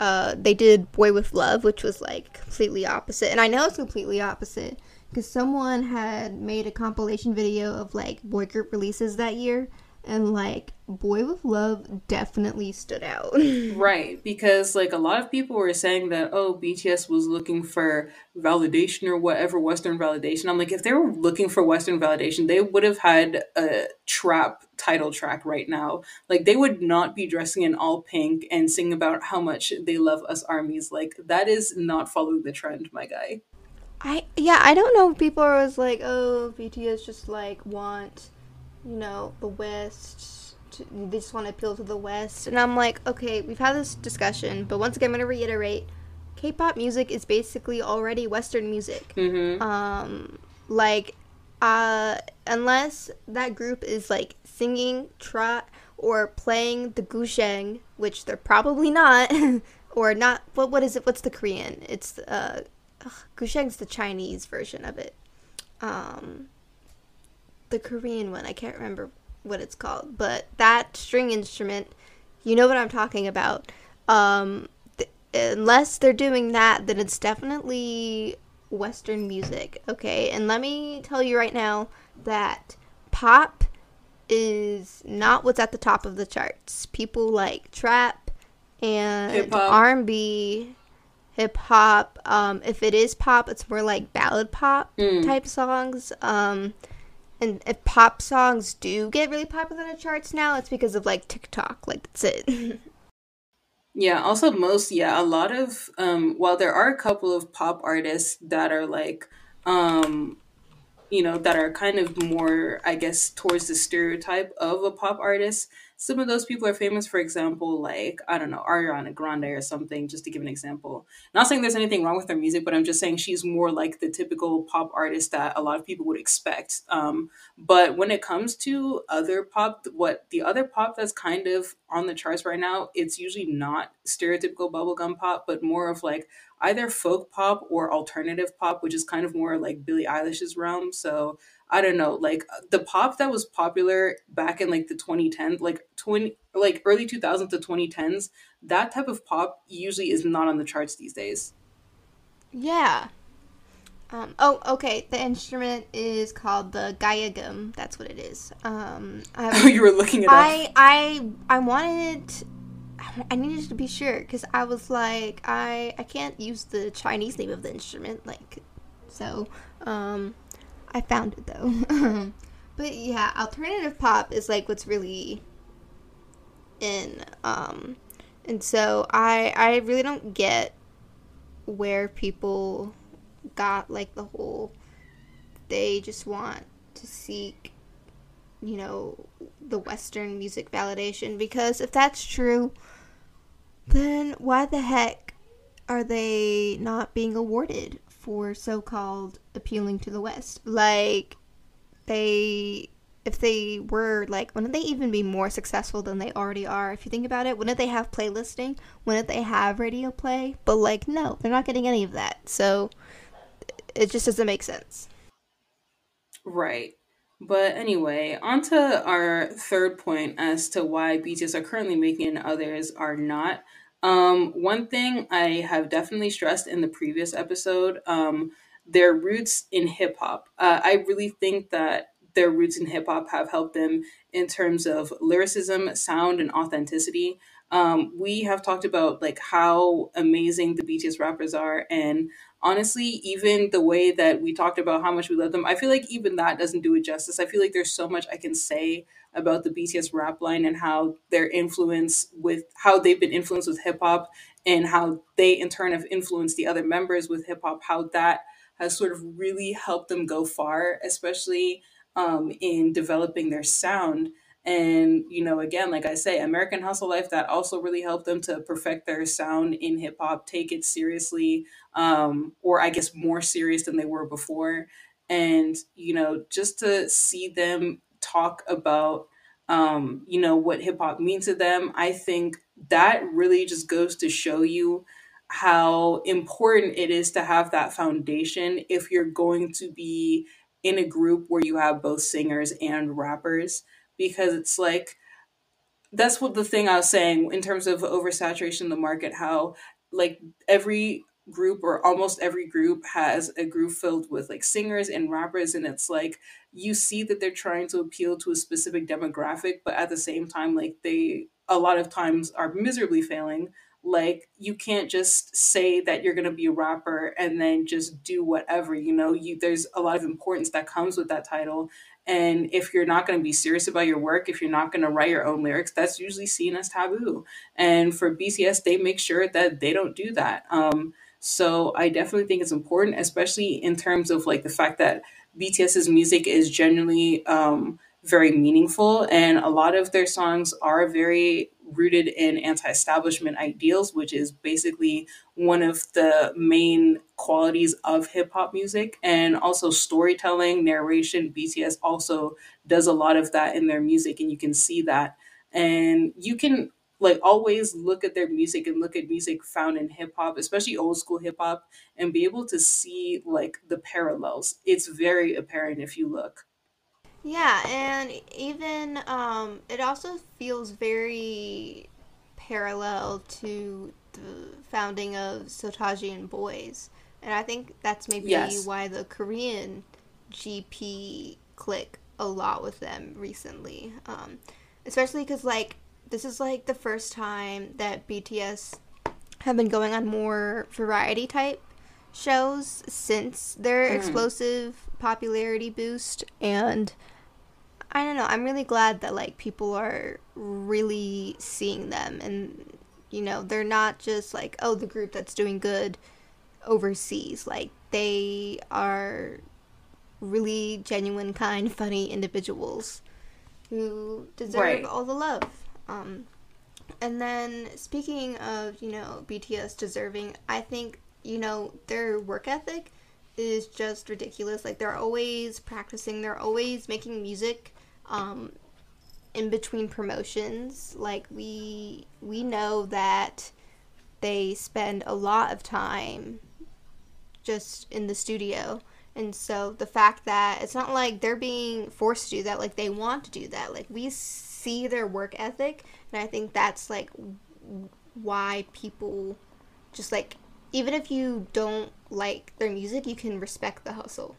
uh, they did Boy With Luv, which was like completely opposite. And I know it's completely opposite because someone had made a compilation video of like boy group releases that year, and like Boy With Luv definitely stood out. Right, because like a lot of people were saying that oh BTS was looking for validation or whatever Western validation. I'm like if they were looking for Western validation, they would have had a trap title track right now. Like they would not be dressing in all pink and singing about how much they love us armies. Like that is not following the trend, my guy. I yeah, I don't know. if People are always like, oh, BTS just like want, you know, the West. To, they just want to appeal to the West, and I'm like, okay, we've had this discussion, but once again, I'm gonna reiterate: K-pop music is basically already Western music. Mm-hmm. Um, like, uh, unless that group is like singing, trot, or playing the guzheng, which they're probably not, or not. What what is it? What's the Korean? It's uh ugh, Guzheng's the Chinese version of it. Um, the Korean one, I can't remember what it's called, but that string instrument, you know what I'm talking about. Um, th- unless they're doing that, then it's definitely Western music, okay? And let me tell you right now that pop is not what's at the top of the charts. People like trap and hop. R&B hip hop. Um, if it is pop, it's more like ballad pop Mm. type songs. Um, and if pop songs do get really popular on the charts now, it's because of like TikTok. Like that's it. Yeah, also most, yeah, a lot of um while there are a couple of pop artists that are like um you know, that are kind of more, I guess, towards the stereotype of a pop artist. Some of those people are famous, for example, like, I don't know, Ariana Grande or something, just to give an example. Not saying there's anything wrong with her music, but I'm just saying she's more like the typical pop artist that a lot of people would expect. Um, but when it comes to other pop, what the other pop that's kind of on the charts right now, it's usually not stereotypical bubblegum pop, but more of like either folk pop or alternative pop, which is kind of more like Billie Eilish's realm. So I don't know, like the pop that was popular back in like the 2010s, like 20, like early 2000s to 2010s, that type of pop usually is not on the charts these days. yeah. Um, oh, okay. The instrument is called the gayageum. That's what it is. Um, I Oh, you were looking at. I I I wanted I needed to be sure because I was like I I can't use the Chinese name of the instrument like so um I found it though. but yeah, alternative pop is like what's really in um and so I I really don't get where people got like the whole they just want to seek you know the western music validation because if that's true then why the heck are they not being awarded for so-called appealing to the west. Like they if they were like wouldn't they even be more successful than they already are? If you think about it wouldn't they have playlisting? Wouldn't they have radio play? But like no they're not getting any of that. So it just doesn't make sense. Right. But anyway, on to our third point as to why BTS are currently making and others are not. Um, one thing I have definitely stressed in the previous episode, um, their roots in hip hop. Uh, I really think that their roots in hip hop have helped them in terms of lyricism, sound, and authenticity. Um, we have talked about like how amazing the BTS rappers are, and honestly, even the way that we talked about how much we love them, I feel like even that doesn't do it justice. I feel like there's so much I can say about the BTS rap line and how their influence with how they've been influenced with hip hop and how they in turn have influenced the other members with hip hop, how that has sort of really helped them go far, especially um, in developing their sound. And, you know, again, like I say, American Hustle Life, that also really helped them to perfect their sound in hip hop, take it seriously, um, or I guess more serious than they were before. And, you know, just to see them talk about um, you know, what hip hop means to them, I think that really just goes to show you how important it is to have that foundation if you're going to be in a group where you have both singers and rappers because it's like that's what the thing I was saying in terms of oversaturation in the market, how like every group or almost every group has a group filled with like singers and rappers and it's like you see that they're trying to appeal to a specific demographic but at the same time like they a lot of times are miserably failing like you can't just say that you're going to be a rapper and then just do whatever you know you there's a lot of importance that comes with that title and if you're not going to be serious about your work, if you're not going to write your own lyrics, that's usually seen as taboo. And for BTS they make sure that they don't do that. Um, so I definitely think it's important, especially in terms of like the fact that BTS's music is generally um, very meaningful, and a lot of their songs are very rooted in anti-establishment ideals, which is basically one of the main qualities of hip hop music, and also storytelling, narration. BTS also does a lot of that in their music, and you can see that. And you can like always look at their music and look at music found in hip hop, especially old school hip hop, and be able to see like the parallels. It's very apparent if you look. Yeah, and even um, it also feels very parallel to the founding of Seo Taiji and Boys, and I think that's maybe Yes. why the Korean GP click a lot with them recently, um, especially because like this is like the first time that BTS have been going on more variety type shows since their Mm. explosive popularity boost and I don't know. I'm really glad that like people are really seeing them and you know, they're not just like, oh, the group that's doing good overseas. Like they are really genuine, kind, funny individuals who deserve Right. all the love. Um and then speaking of, you know, BTS deserving, I think, you know, their work ethic is just ridiculous. Like they're always practicing, they're always making music um in between promotions. Like we we know that they spend a lot of time just in the studio. And so the fact that it's not like they're being forced to do that, like they want to do that. Like we see their work ethic, and I think that's like why people just like even if you don't like their music, you can respect the hustle.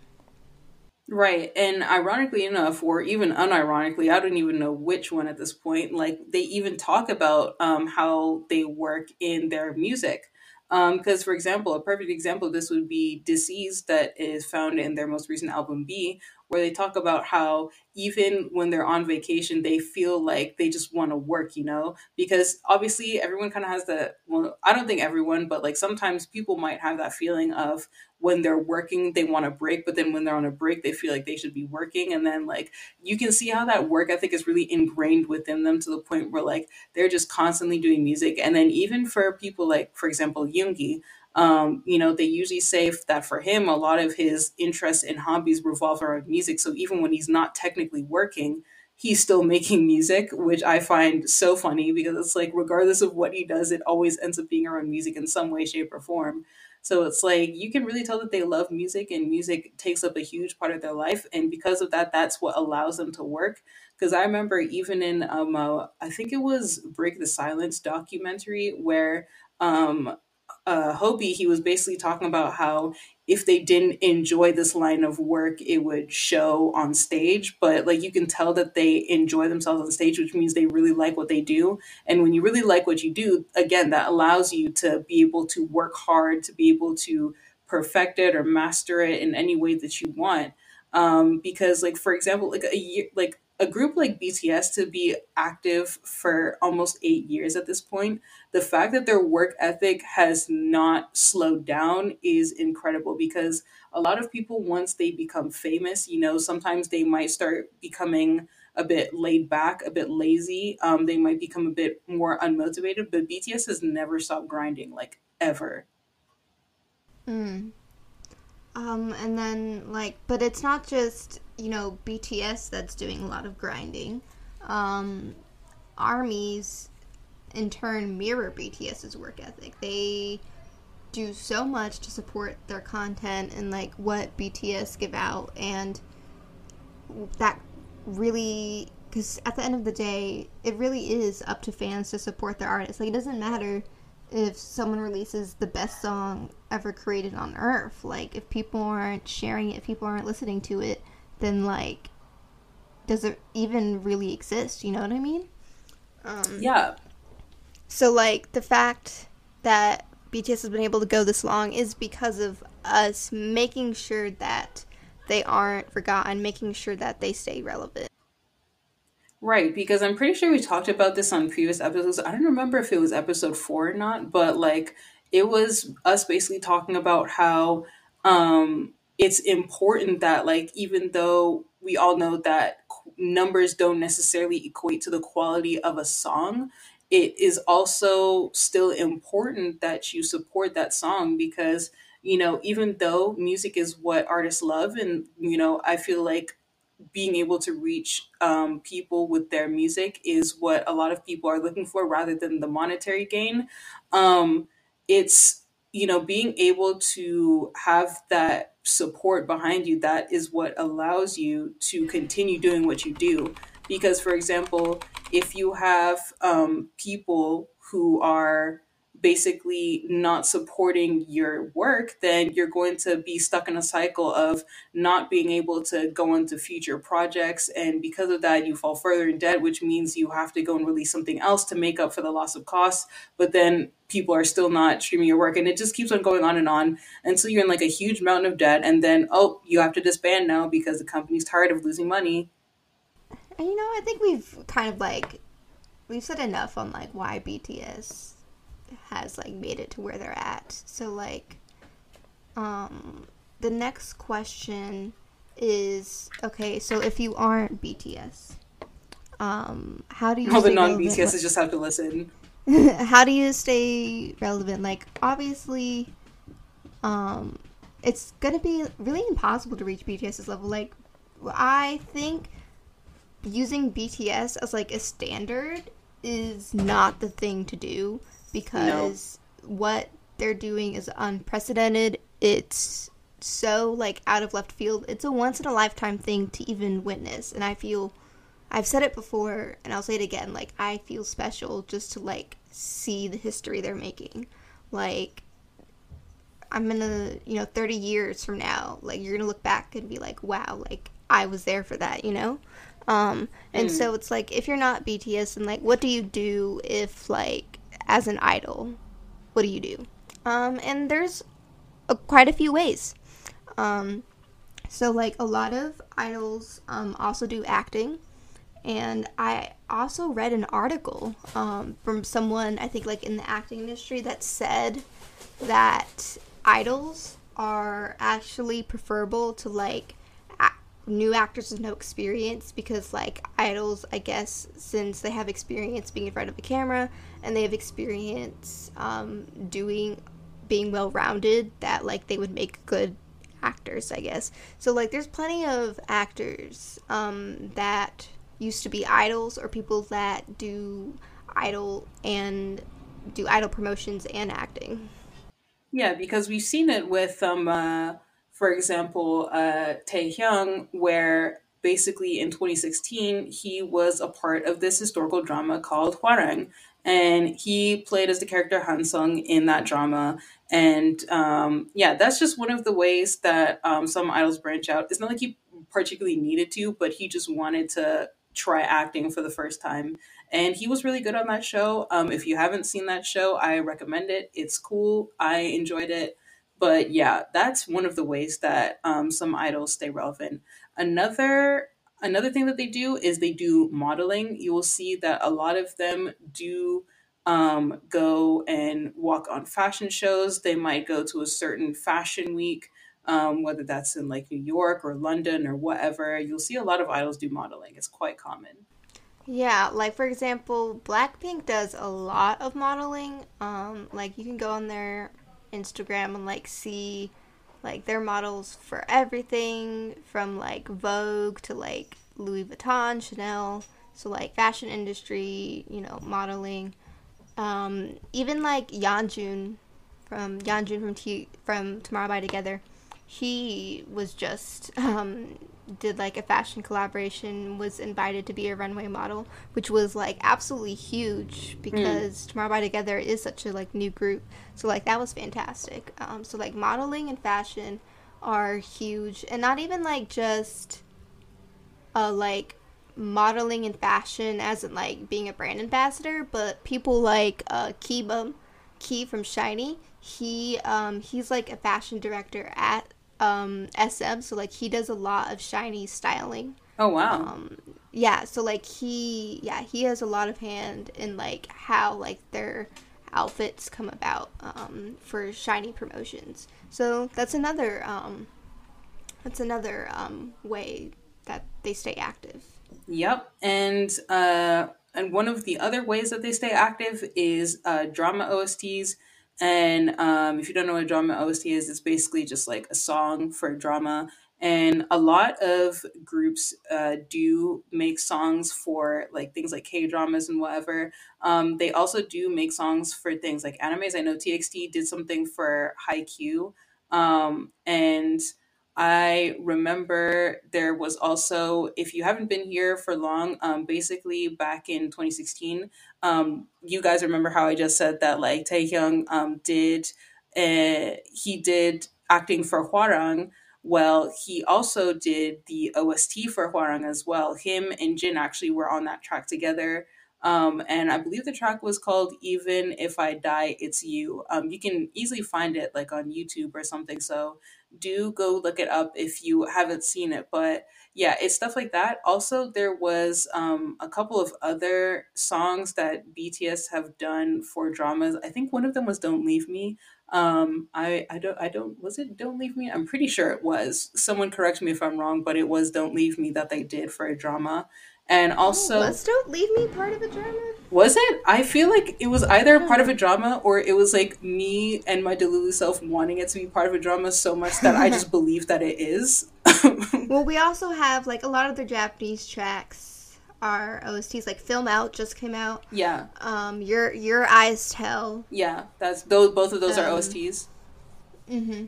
Right. And ironically enough, or even unironically, I don't even know which one at this point, like they even talk about um, how they work in their music. Um, because, for example, a perfect example of this would be Disease, that is found in their most recent album BE, where they talk about how even when they're on vacation, they feel like they just want to work, you know? Because obviously everyone kind of has the, well, I don't think everyone, but like sometimes people might have that feeling of, when they're working they want a break but then when they're on a break they feel like they should be working and then like you can see how that work ethic is really ingrained within them to the point where like they're just constantly doing music and then even for people like for example Yoongi um, you know, they usually say that for him, a lot of his interests and hobbies revolve around music. So even when he's not technically working, he's still making music, which I find so funny because it's like, regardless of what he does, it always ends up being around music in some way, shape, or form. So it's like you can really tell that they love music and music takes up a huge part of their life. And because of that, that's what allows them to work. because I remember even in um uh, I think it was Break the Silence documentary where um uh Hobi he was basically talking about how if they didn't enjoy this line of work it would show on stage. But like you can tell that they enjoy themselves on stage which means they really like what they do. And when you really like what you do again that allows you to be able to work hard to be able to perfect it or master it in any way that you want. Um, because like for example like a year like a group like bts to be active for almost eight years at this point the fact that their work ethic has not slowed down is incredible because a lot of people once they become famous you know sometimes they might start becoming a bit laid back a bit lazy um, they might become a bit more unmotivated but bts has never stopped grinding like ever Mm. Um, and then like, but it's not just you know BTS that's doing a lot of grinding. Um, armies in turn mirror BTS's work ethic. They do so much to support their content and like what BTS give out, and that really because at the end of the day, it really is up to fans to support their artists. Like it doesn't matter if someone releases the best song ever created on earth. Like if people aren't sharing it, if people aren't listening to it, then like does it even really exist? You know what I mean? Um, yeah so like the fact that BTS has been able to go this long is because of us making sure that they aren't forgotten, making sure that they stay relevant. Right, because I'm pretty sure we talked about this on previous episodes. I don't remember if it was episode four or not, but like it was us basically talking about how um it's important that like even though we all know that numbers don't necessarily equate to the quality of a song, it is also still important that you support that song because you know even though music is what artists love and you know I feel like being able to reach um, people with their music is what a lot of people are looking for rather than the monetary gain. Um, it's, you know, being able to have that support behind you that is what allows you to continue doing what you do. Because, for example, if you have um, people who are basically not supporting your work, then you're going to be stuck in a cycle of not being able to go into future projects. And because of that, you fall further in debt, which means you have to go and release something else to make up for the loss of costs. But then people are still not streaming your work. And it just keeps on going on and on until you're in like a huge mountain of debt. And then, oh, you have to disband now because the company's tired of losing money. And you know, I think we've kind of like we've said enough on like why BTS has like made it to where they're at. So like um the next question is okay, so if you aren't BTS, um how do you All the non? BTSs just have to listen. how do you stay relevant? Like obviously um it's gonna be really impossible to reach BTS's level. Like I think using BTS as like a standard is not the thing to do because what they're doing is unprecedented. It's so like out of left field. It's a once in a lifetime thing to even witness, and I feel I've said it before and I'll say it again. Like I feel special just to like see the history they're making. Like I'm gonna, you know, 30 years from now, like you're gonna look back and be like, wow, like I was there for that, you know? Um, and Mm. so it's like, if you're not BTS, and like, what do you do if, like, as an idol, what do you do? Um, and there's a, quite a few ways. Um, so, like, a lot of idols um, also do acting. And I also read an article um, from someone, I think, like, in the acting industry that said that idols are actually preferable to like new actors with no experience because like idols i guess since they have experience being in front of a camera and they have experience um, doing being well rounded that like they would make good actors i guess. So like there's plenty of actors um, that used to be idols or people that do idol and do idol promotions and acting. Yeah, because we've seen it with, um, uh, for example, uh, Taehyung, where basically in 2016 he was a part of this historical drama called Hwarang, and he played as the character Hansung in that drama. And um, yeah, that's just one of the ways that um, some idols branch out. It's not like he particularly needed to, but he just wanted to try acting for the first time. And he was really good on that show. Um, if you haven't seen that show, I recommend it. It's cool. I enjoyed it. But yeah, that's one of the ways that um, some idols stay relevant. Another another thing that they do is they do modeling. You will see that a lot of them do um, go and walk on fashion shows. They might go to a certain fashion week, um, whether that's in like New York or London or whatever. You'll see a lot of idols do modeling. It's quite common. Yeah, like for example, Blackpink does a lot of modeling. Um, like you can go on their Instagram and like see like their models for everything from like Vogue to like Louis Vuitton, Chanel. So like fashion industry, you know, modeling. Um, even like Yeonjun from Yeonjun from T- from Tomorrow by Together, he was just um, did like a fashion collaboration, was invited to be a runway model, which was like absolutely huge because mm. Tomorrow by Together is such a like new group. So like that was fantastic. Um, so like modeling and fashion are huge, and not even like just uh like modeling and fashion as in like being a brand ambassador, but people like uh Kiba, Key from SHINee he um he's like a fashion director at um, SM, so like he does a lot of SHINee styling. Oh wow. Um, yeah, so like he yeah he has a lot of hand in like how like their outfits come about um, for SHINee promotions. So that's another um, that's another um, way that they stay active. Yep, and uh, and one of the other ways that they stay active is uh, drama OSTs. And um, if you don't know what drama OST is, it's basically just like a song for drama. And a lot of groups uh, do make songs for like things like K dramas and whatever. Um, they also do make songs for things like animes. I know TXT did something for Haikyuu. Um, and I remember there was also, if you haven't been here for long, um, basically back in 2016, um, you guys remember how I just said that like Taehyung um, did, uh, he did acting for Hwarang. Well, he also did the OST for Hwarang as well. Him and Jin actually were on that track together. Um, and I believe the track was called "Even If I Die, It's You." Um, you can easily find it like on YouTube or something. So do go look it up if you haven't seen it. But yeah, it's stuff like that. Also, there was um, a couple of other songs that BTS have done for dramas. I think one of them was "Don't Leave Me." Um, I I don't I don't was it "Don't Leave Me"? I'm pretty sure it was. Someone correct me if I'm wrong, but it was "Don't Leave Me" that they did for a drama. And also, was "Don't Leave Me" part of a drama? Was it? I feel like it was either part of a drama or it was like me and my Delulu self wanting it to be part of a drama so much that I just believe that it is. well, we also have like a lot of the Japanese tracks are OSTs. Like "Film Out" just came out. Yeah. Um, your your eyes tell. Yeah, that's those. Both of those um, are OSTs. Mhm.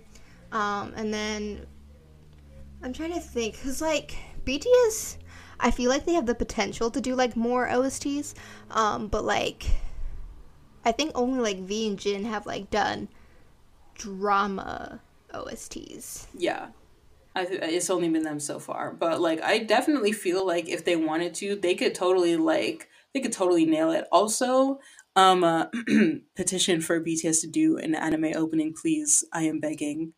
Um, and then I'm trying to think because like BTS I feel like they have the potential to do like more OSTs, um, but like I think only like V and Jin have like done drama OSTs. Yeah. I th- it's only been them so far, but like I definitely feel like if they wanted to, they could totally like they could totally nail it. Also, um, uh, petition for BTS to do an anime opening, please. I am begging.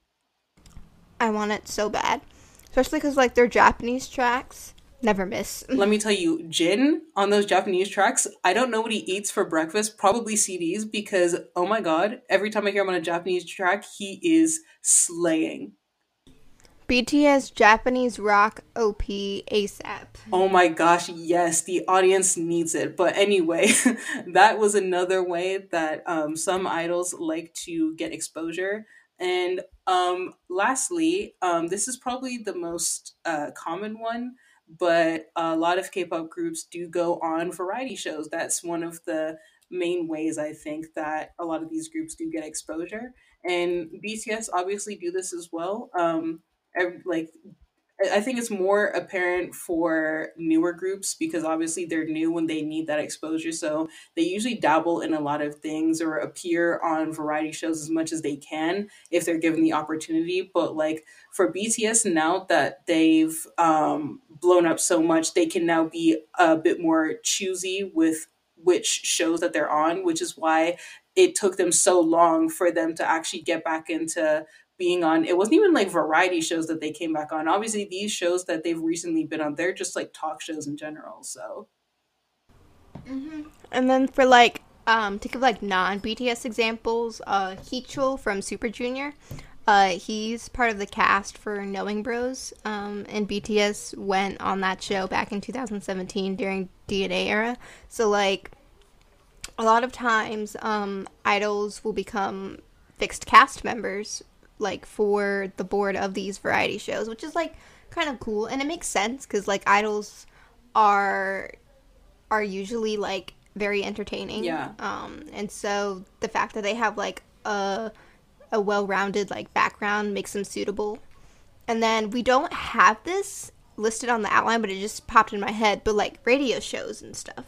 I want it so bad, especially because like their Japanese tracks Never miss. Let me tell you, Jin on those Japanese tracks, I don't know what he eats for breakfast, probably CDs, because oh my god, every time I hear him on a Japanese track, he is slaying. BTS Japanese rock OP ASAP. Oh my gosh, yes, the audience needs it. But anyway, that was another way that um, some idols like to get exposure. And um, lastly, um, this is probably the most uh, common one but a lot of K-pop groups do go on variety shows. That's one of the main ways I think that a lot of these groups do get exposure. And BTS obviously do this as well. Um, like I think it's more apparent for newer groups because obviously they're new and they need that exposure. So they usually dabble in a lot of things or appear on variety shows as much as they can if they're given the opportunity. But like for BTS, now that they've um, blown up so much, they can now be a bit more choosy with which shows that they're on, which is why it took them so long for them to actually get back into being on it wasn't even like variety shows that they came back on. Obviously these shows that they've recently been on they're just like talk shows in general so. Mm-hmm. and then for like um to give like non bts examples uh Heechul from super junior uh he's part of the cast for knowing bros um and bts went on that show back in 2017 during dna era. So like a lot of times um idols will become fixed cast members like for the board of these variety shows, which is like kind of cool and it makes sense because like idols are are usually like very entertaining. Yeah. Um, and so the fact that they have like a a well-rounded like background makes them suitable. And then we don't have this listed on the outline, but it just popped in my head. But like radio shows and stuff.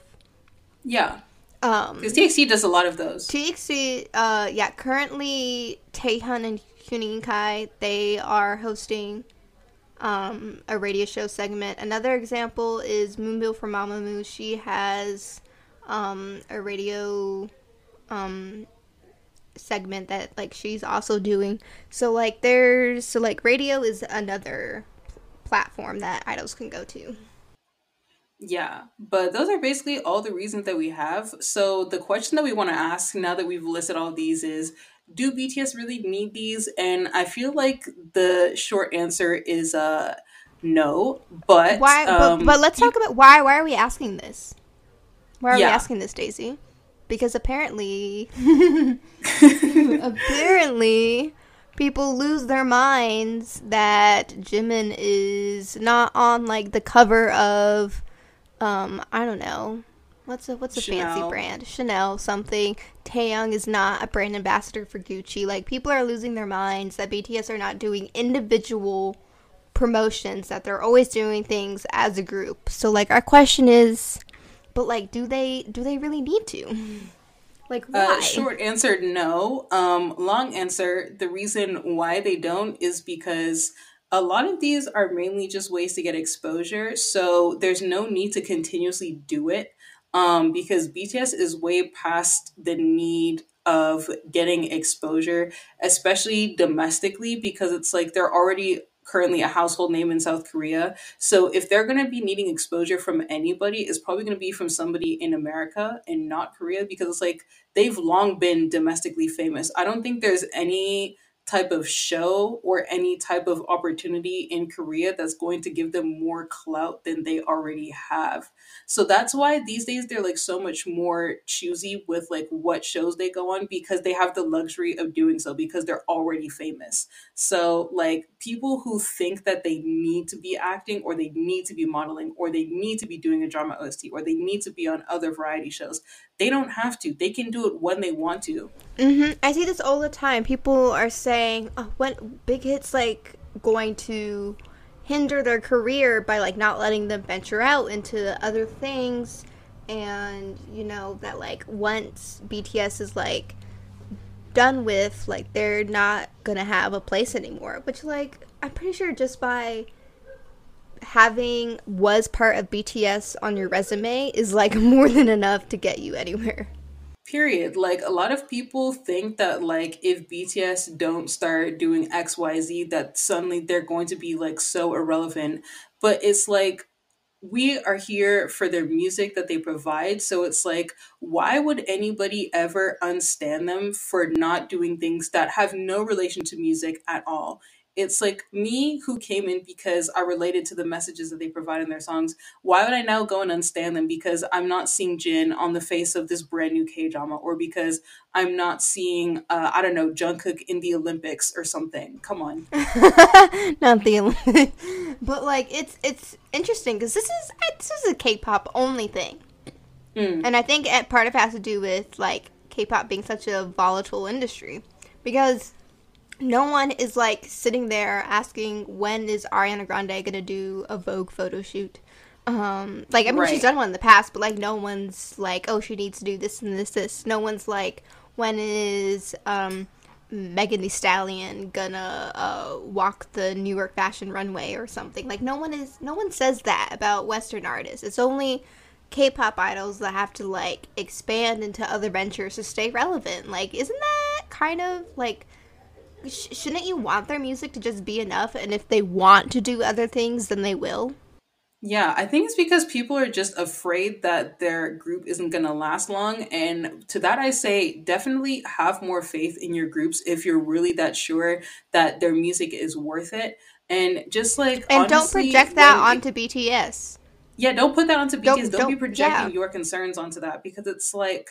Yeah. Um, because TXT does a lot of those. TXT, uh, yeah, currently Taehyun and Huening Kai. They are hosting um, a radio show segment. Another example is Moonbyul from Mamamoo. She has um, a radio um, segment that like she's also doing. So like there's so like radio is another platform that idols can go to. Yeah, but those are basically all the reasons that we have. So the question that we want to ask now that we've listed all these is do BTS really need these? And I feel like the short answer is uh no. But why? Um, but, but, let's talk about why. Why are we asking this? Why are yeah. we asking this, Daisy? Because apparently, apparently, people lose their minds that Jimin is not on like the cover of, um, I don't know, what's a what's a Chanel. fancy brand? Chanel something. Taeyang is not a brand ambassador for Gucci. Like people are losing their minds that BTS are not doing individual promotions that they're always doing things as a group. So like our question is but like do they do they really need to? Like uh, why? Uh, short answer no. Um long answer the reason why they don't is because a lot of these are mainly just ways to get exposure. So there's no need to continuously do it um, because BTS is way past the need of getting exposure, especially domestically, because it's like they're already currently a household name in South Korea. So if they're going to be needing exposure from anybody, it's probably going to be from somebody in America and not Korea because it's like they've long been domestically famous. I don't think there's any type of show or any type of opportunity in Korea that's going to give them more clout than they already have. So that's why these days they're like so much more choosy with like what shows they go on because they have the luxury of doing so because they're already famous. So like people who think that they need to be acting or they need to be modeling or they need to be doing a drama OST or they need to be on other variety shows, they don't have to. They can do it when they want to. Mm-hmm. I see this all the time. People are saying, oh, when Big Hit's like going to hinder their career by like not letting them venture out into other things and you know that like once BTS is like done with like they're not gonna have a place anymore which like I'm pretty sure just by having was part of BTS on your resume is like more than enough to get you anywhere. Period. Like a lot of people think that like if BTS don't start doing XYZ that suddenly they're going to be like so irrelevant. But it's like we are here for their music that they provide. So it's like, why would anybody ever unstand them for not doing things that have no relation to music at all? It's like me who came in because I related to the messages that they provide in their songs. Why would I now go and unstand them because I'm not seeing Jin on the face of this brand new K drama, or because I'm not seeing uh, I don't know Jungkook in the Olympics or something? Come on, not the Olympics, but like it's it's interesting because this is this is a K-pop only thing, mm. and I think part of it has to do with like K-pop being such a volatile industry because no one is like sitting there asking when is Ariana Grande gonna do a Vogue photo shoot. Um, like I mean, Right. she's done one in the past, but like no one's like, oh, she needs to do this and this, this. No one's like, when is um Megan Thee Stallion gonna uh, walk the New York fashion runway or something? Like no one is, no one says that about Western artists. It's only K-pop idols that have to like expand into other ventures to stay relevant. Like, isn't that kind of like? Sh- shouldn't you want their music to just be enough? And if they want to do other things, then they will. Yeah, I think it's because people are just afraid that their group isn't going to last long. And to that, I say definitely have more faith in your groups if you're really that sure that their music is worth it. And just like, And don't project that it- onto BTS. Yeah, don't put that onto BTS. Don't- Don't, don't- be projecting yeah. your concerns onto that because it's like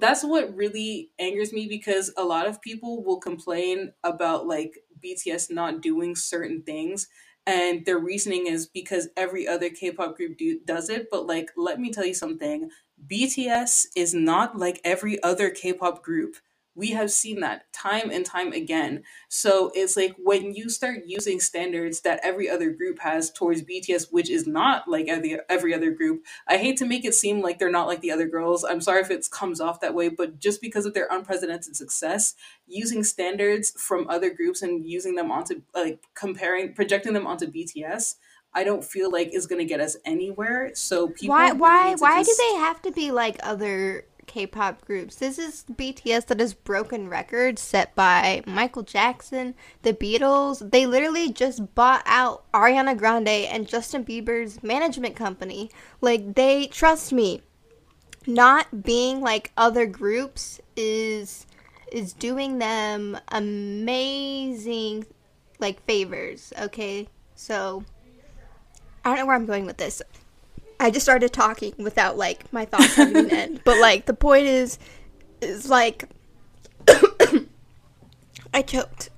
that's what really angers me because a lot of people will complain about like BTS not doing certain things and their reasoning is because every other K-pop group do, does it but like let me tell you something. BTS is not like every other K-pop group we have seen that time and time again so it's like when you start using standards that every other group has towards BTS, which is not like every, every other group, I hate to make it seem like they're not like the other girls. I'm sorry if it comes off that way, but just because of their unprecedented success, using standards from other groups and using them onto like comparing, projecting them onto BTS, I don't feel like is going to get us anywhere. So people Why? Why? Why do they have to be like other K-pop groups? This is BTS that has broken records set by Michael Jackson, the Beatles. They literally just bought out Ariana Grande and Justin Bieber's management company. Like they trust me. Not being like other groups is is doing them amazing like favors. Okay, so I don't know where I'm going with this. I just started talking without like my thoughts having an end. But like the point is is like I choked.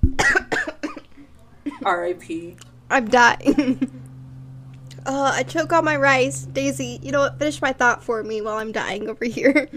RIP. I'm dying. uh, I choke on my rice. Daisy, you know what? Finish my thought for me while I'm dying over here.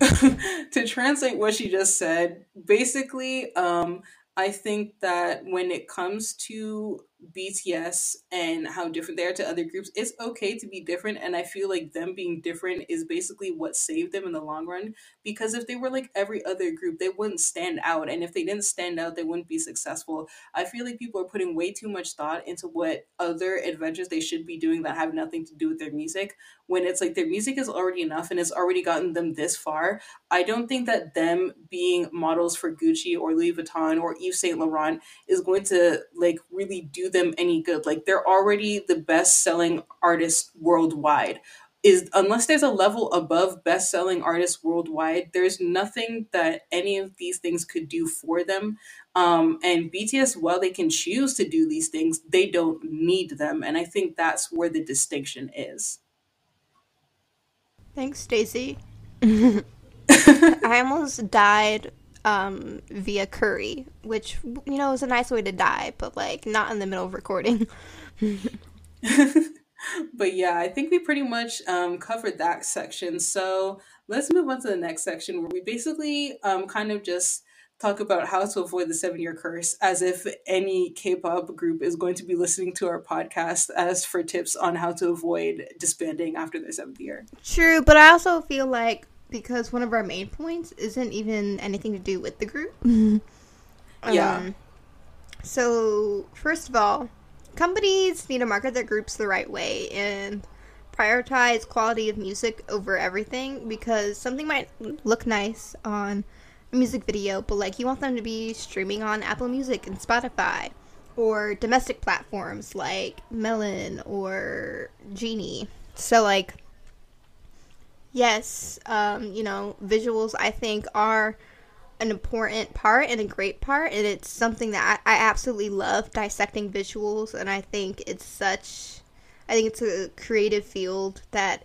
to translate what she just said, basically, um, I think that when it comes to BTS and how different they are to other groups, it's okay to be different. And I feel like them being different is basically what saved them in the long run. Because if they were like every other group, they wouldn't stand out. And if they didn't stand out, they wouldn't be successful. I feel like people are putting way too much thought into what other adventures they should be doing that have nothing to do with their music. When it's like their music is already enough and it's already gotten them this far I don't think that them being models for Gucci or Louis Vuitton or Yves Saint Laurent is going to like really do them any good. Like they're already the best selling artists worldwide. Is unless there's a level above best selling artists worldwide, there's nothing that any of these things could do for them. Um, and BTS, while they can choose to do these things, they don't need them. And I think that's where the distinction is. Thanks, Daisy. I almost died um, via curry, which you know is a nice way to die, but like not in the middle of recording. but yeah, I think we pretty much um, covered that section. So let's move on to the next section where we basically um, kind of just talk about how to avoid the seven year curse as if any K-pop group is going to be listening to our podcast as for tips on how to avoid disbanding after their seventh year. True, but I also feel like because one of our main points isn't even anything to do with the group. Yeah. Um, so, first of all, companies need to market their groups the right way and prioritize quality of music over everything because something might look nice on a music video, but like you want them to be streaming on Apple Music and Spotify or domestic platforms like Melon or Genie. So, like, yes, um, you know, visuals I think are an important part and a great part, and it's something that I, I absolutely love dissecting visuals, and I think it's such, I think it's a creative field that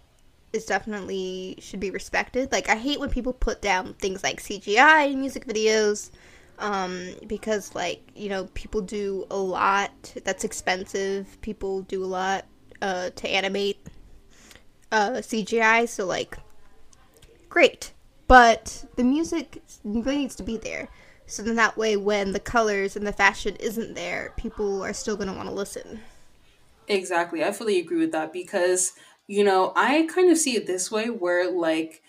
is definitely should be respected. Like I hate when people put down things like CGI in music videos. Um, because like you know people do a lot that's expensive people do a lot uh, to animate uh, CGI so like great but the music really needs to be there So then that way, when the colors and the fashion isn't there, people are still going to want to listen. Exactly. I fully agree with that because, you know, I kind of see it this way where, like,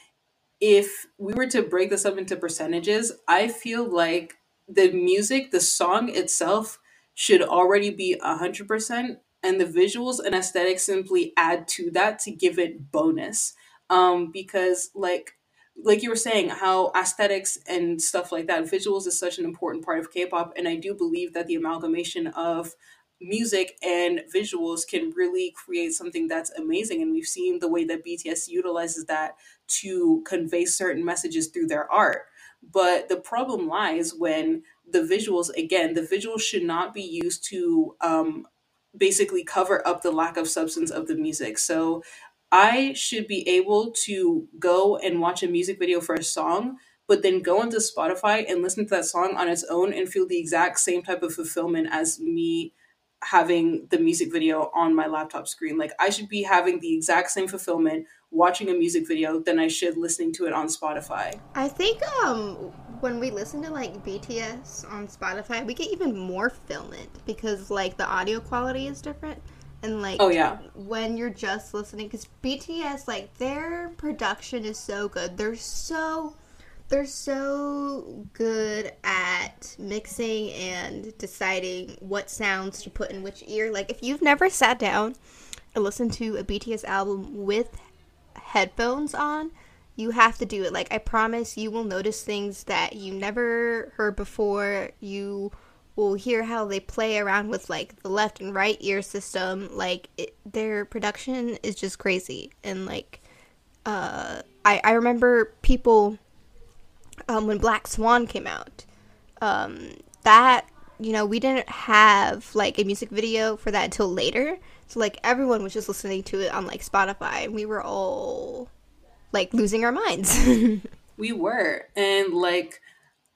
if we were to break this up into percentages, I feel like the music, the song itself, should already be 100%, and the visuals and aesthetics simply add to that to give it bonus. Um, because, like, like you were saying, how aesthetics and stuff like that, visuals is such an important part of K-pop, and I do believe that the amalgamation of music and visuals can really create something that's amazing. And we've seen the way that BTS utilizes that to convey certain messages through their art. But the problem lies when the visuals, again, the visuals should not be used to um, basically cover up the lack of substance of the music. So I should be able to go and watch a music video for a song, but then go into Spotify and listen to that song on its own and feel the exact same type of fulfillment as me having the music video on my laptop screen. Like I should be having the exact same fulfillment watching a music video than I should listening to it on Spotify. I think um when we listen to like BTS on Spotify, we get even more fulfillment because like the audio quality is different and like Oh yeah. when you're just listening cuz BTS like their production is so good. They're so they're so good at mixing and deciding what sounds to put in which ear. Like if you've never sat down and listened to a BTS album with headphones on, you have to do it. Like I promise you will notice things that you never heard before. You will hear how they play around with like the left and right ear system. Like it, their production is just crazy and like uh I I remember people um, when Black Swan came out. Um, that you know we didn't have like a music video for that until later. So like everyone was just listening to it on like Spotify, and we were all like losing our minds. we were, and like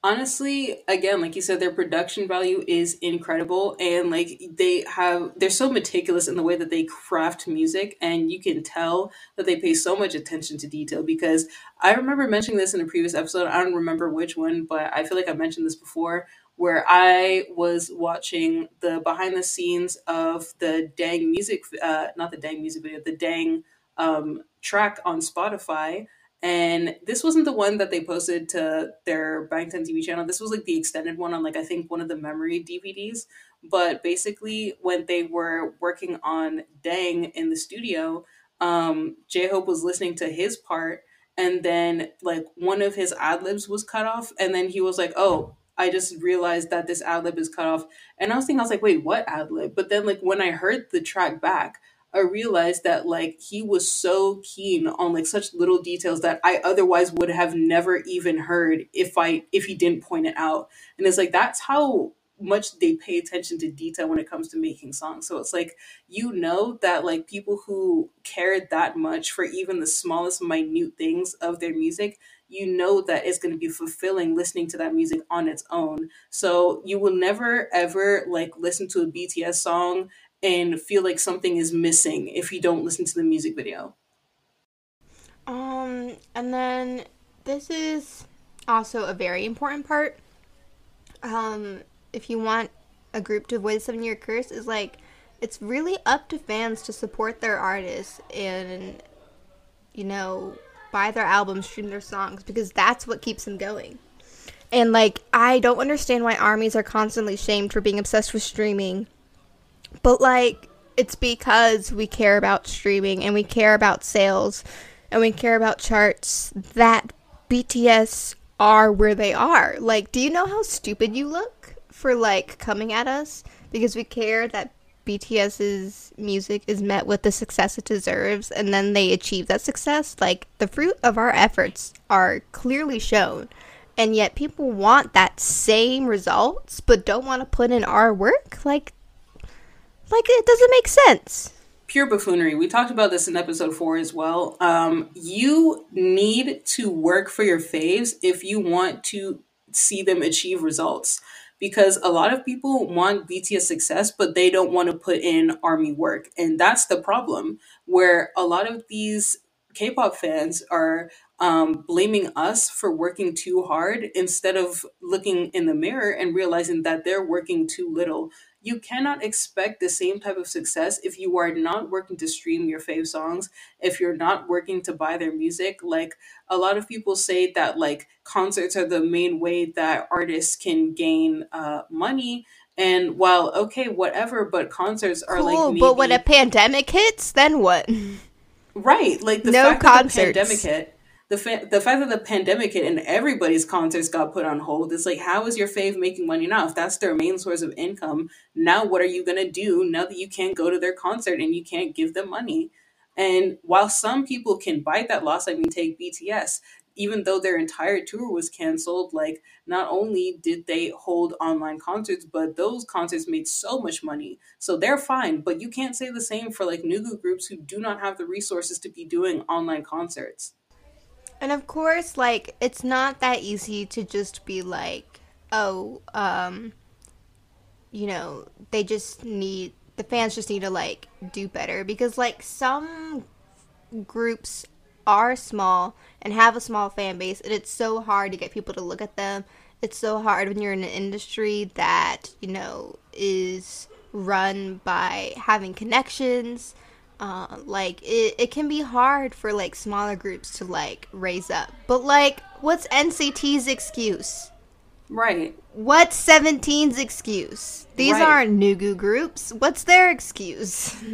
honestly again like you said their production value is incredible and like they have they're so meticulous in the way that they craft music and you can tell that they pay so much attention to detail because i remember mentioning this in a previous episode i don't remember which one but i feel like i mentioned this before where i was watching the behind the scenes of the dang music uh not the dang music video the dang um track on spotify and this wasn't the one that they posted to their Bangtan TV channel. This was like the extended one on like I think one of the memory DVDs. But basically, when they were working on Dang in the studio, um, J Hope was listening to his part, and then like one of his ad libs was cut off, and then he was like, "Oh, I just realized that this ad lib is cut off." And I was thinking, I was like, "Wait, what ad lib?" But then like when I heard the track back, I realized that like he was so keen on like such little details that I otherwise would have never even heard if I if he didn't point it out. And it's like that's how much they pay attention to detail when it comes to making songs. So it's like you know that like people who care that much for even the smallest minute things of their music, you know that it's going to be fulfilling listening to that music on its own. So you will never ever like listen to a BTS song and feel like something is missing if you don't listen to the music video. Um, and then this is also a very important part. Um, if you want a group to avoid seven year curse, is like it's really up to fans to support their artists and you know buy their albums, stream their songs because that's what keeps them going. And like I don't understand why armies are constantly shamed for being obsessed with streaming but like it's because we care about streaming and we care about sales and we care about charts that BTS are where they are. Like, do you know how stupid you look for like coming at us because we care that BTS's music is met with the success it deserves and then they achieve that success? Like, the fruit of our efforts are clearly shown. And yet people want that same results but don't want to put in our work? Like like it doesn't make sense. Pure buffoonery. We talked about this in episode four as well. Um, you need to work for your faves if you want to see them achieve results. Because a lot of people want BTS success, but they don't want to put in army work. And that's the problem, where a lot of these K pop fans are um, blaming us for working too hard instead of looking in the mirror and realizing that they're working too little. You cannot expect the same type of success if you are not working to stream your fave songs, if you're not working to buy their music. Like a lot of people say that like concerts are the main way that artists can gain uh, money. And while okay, whatever, but concerts are like Cool, but when a pandemic hits, then what? Right, like the No fact that the pandemic hit, the fa- the fact that the pandemic hit and everybody's concerts got put on hold. It's like, how is your fave making money now? If that's their main source of income, now what are you gonna do now that you can't go to their concert and you can't give them money? And while some people can bite that loss, I mean, take BTS. Even though their entire tour was canceled, like not only did they hold online concerts, but those concerts made so much money so they're fine, but you can't say the same for like new groups who do not have the resources to be doing online concerts. And of course, like it's not that easy to just be like, oh, um, you know, they just need the fans just need to like do better because like some groups are small and have a small fan base and it's so hard to get people to look at them. It's so hard when you're in an industry that, you know, is run by having connections. Uh, like it, it can be hard for like smaller groups to like raise up. But like what's NCT's excuse? Right, What's Seventeen's excuse? These right. aren't Nugu groups. What's their excuse?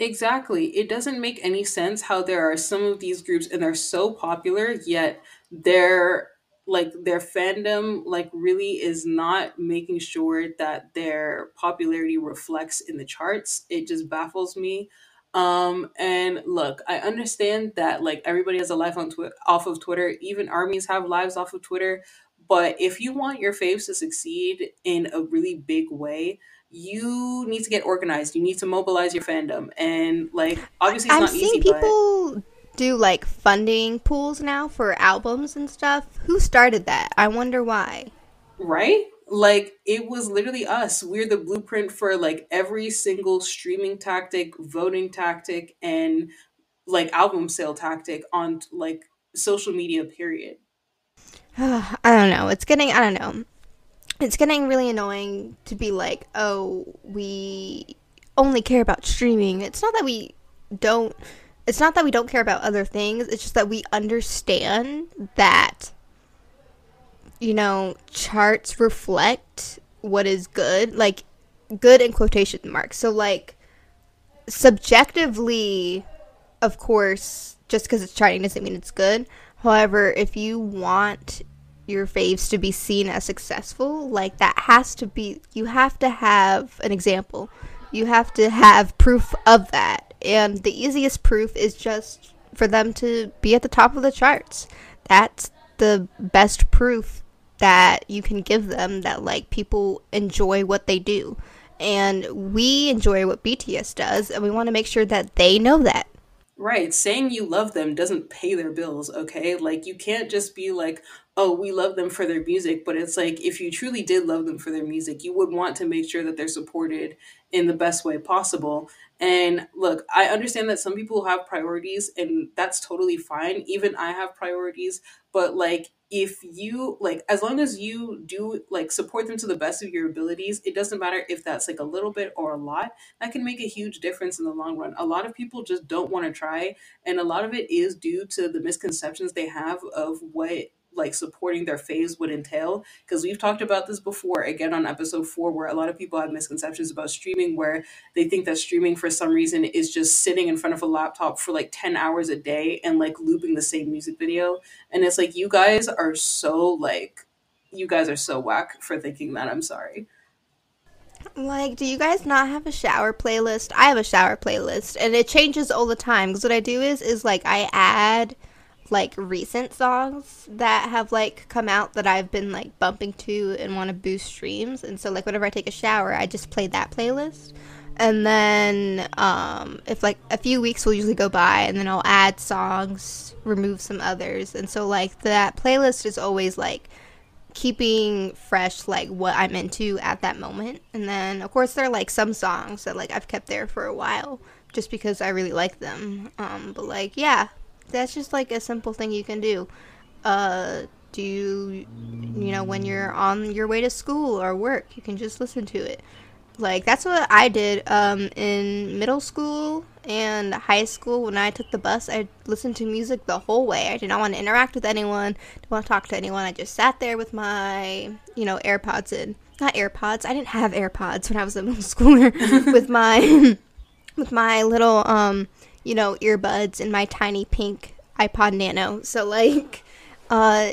Exactly. It doesn't make any sense how there are some of these groups and they're so popular, yet their like their fandom like really is not making sure that their popularity reflects in the charts. It just baffles me. Um and look, I understand that like everybody has a life on Twitter off of Twitter, even armies have lives off of Twitter, but if you want your faves to succeed in a really big way, you need to get organized. You need to mobilize your fandom. And like obviously it's I'm not seeing easy, but people do like funding pools now for albums and stuff. Who started that? I wonder why. right? Like it was literally us. We're the blueprint for like every single streaming tactic, voting tactic, and like album sale tactic on like social media period. I don't know. It's getting I don't know. It's getting really annoying to be like, "Oh, we only care about streaming." It's not that we don't it's not that we don't care about other things. It's just that we understand that you know, charts reflect what is good, like good in quotation marks. So like subjectively, of course, just because it's charting doesn't mean it's good. However, if you want your faves to be seen as successful, like that has to be, you have to have an example. You have to have proof of that. And the easiest proof is just for them to be at the top of the charts. That's the best proof that you can give them that like people enjoy what they do. And we enjoy what BTS does and we want to make sure that they know that. Right. Saying you love them doesn't pay their bills, okay? Like, you can't just be like, oh, we love them for their music. But it's like, if you truly did love them for their music, you would want to make sure that they're supported in the best way possible. And look, I understand that some people have priorities, and that's totally fine. Even I have priorities. But like, if you like as long as you do like support them to the best of your abilities it doesn't matter if that's like a little bit or a lot that can make a huge difference in the long run. A lot of people just don't want to try, and a lot of it is due to the misconceptions they have of what like supporting their faves would entail. Because we've talked about this before again on episode 4 where a lot of people have misconceptions about streaming where they think that streaming for some reason is just sitting in front of a laptop for like 10 hours a day and like looping the same music video. And it's like you guys are so like you guys are so whack for thinking that i'm sorry. Like, do you guys not have a shower playlist? I have a shower playlist and it changes all the time because what I do is is like I add like recent songs that have like come out that I've been like bumping to and want to boost streams and so like whenever I take a shower I just play that playlist and then um if like a few weeks will usually go by and then I'll add songs remove some others and so like that playlist is always like keeping fresh like what I'm into at that moment. And then of course there are like some songs that like I've kept there for a while just because I really like them. Um but like yeah, that's just like a simple thing you can do. Uh, do you, you know, when you're on your way to school or work, you can just listen to it. Like that's what I did um, in middle school and high school. When I took the bus, I listened to music the whole way. I did not want to interact with anyone. Didn't want to talk to anyone. I just sat there with my, you know, AirPods in. Not AirPods. I didn't have AirPods when I was a middle schooler. with my, with my little, um, you know, earbuds and my tiny pink iPod Nano. So like, uh,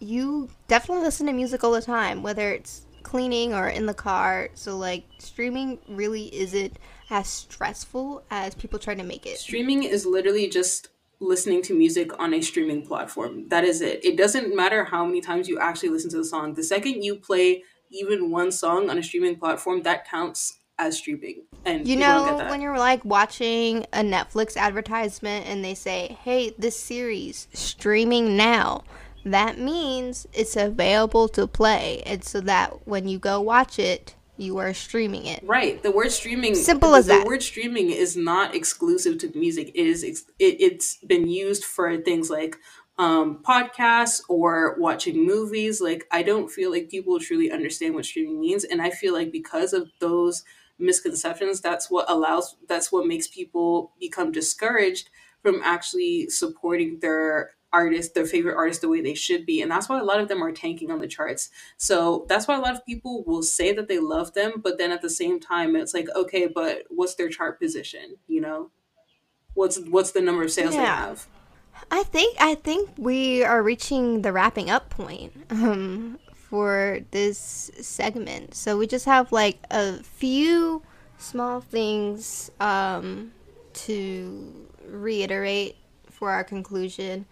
you definitely listen to music all the time, whether it's cleaning or in the car. So like streaming really isn't as stressful as people try to make it. Streaming is literally just listening to music on a streaming platform. That is it. It doesn't matter how many times you actually listen to the song. The second you play even one song on a streaming platform, that counts as streaming. And you know when you're like watching a Netflix advertisement and they say, "Hey, this series streaming now." that means it's available to play. And so that when you go watch it, you are streaming it. Right. The word streaming simple as the that. The word streaming is not exclusive to music. It is it, it's been used for things like um, podcasts or watching movies. Like I don't feel like people truly understand what streaming means, and I feel like because of those misconceptions, that's what allows that's what makes people become discouraged from actually supporting their artist, their favorite artist, the way they should be. And that's why a lot of them are tanking on the charts. So that's why a lot of people will say that they love them, but then at the same time, it's like, okay, but what's their chart position? You know, what's what's the number of sales yeah. they have? I think I think we are reaching the wrapping up point um, for this segment. So we just have like a few small things um, to reiterate for our conclusion.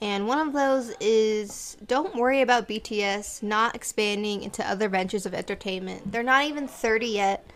And one of those is don't worry about BTS not expanding into other ventures of entertainment. They're not even 30 yet.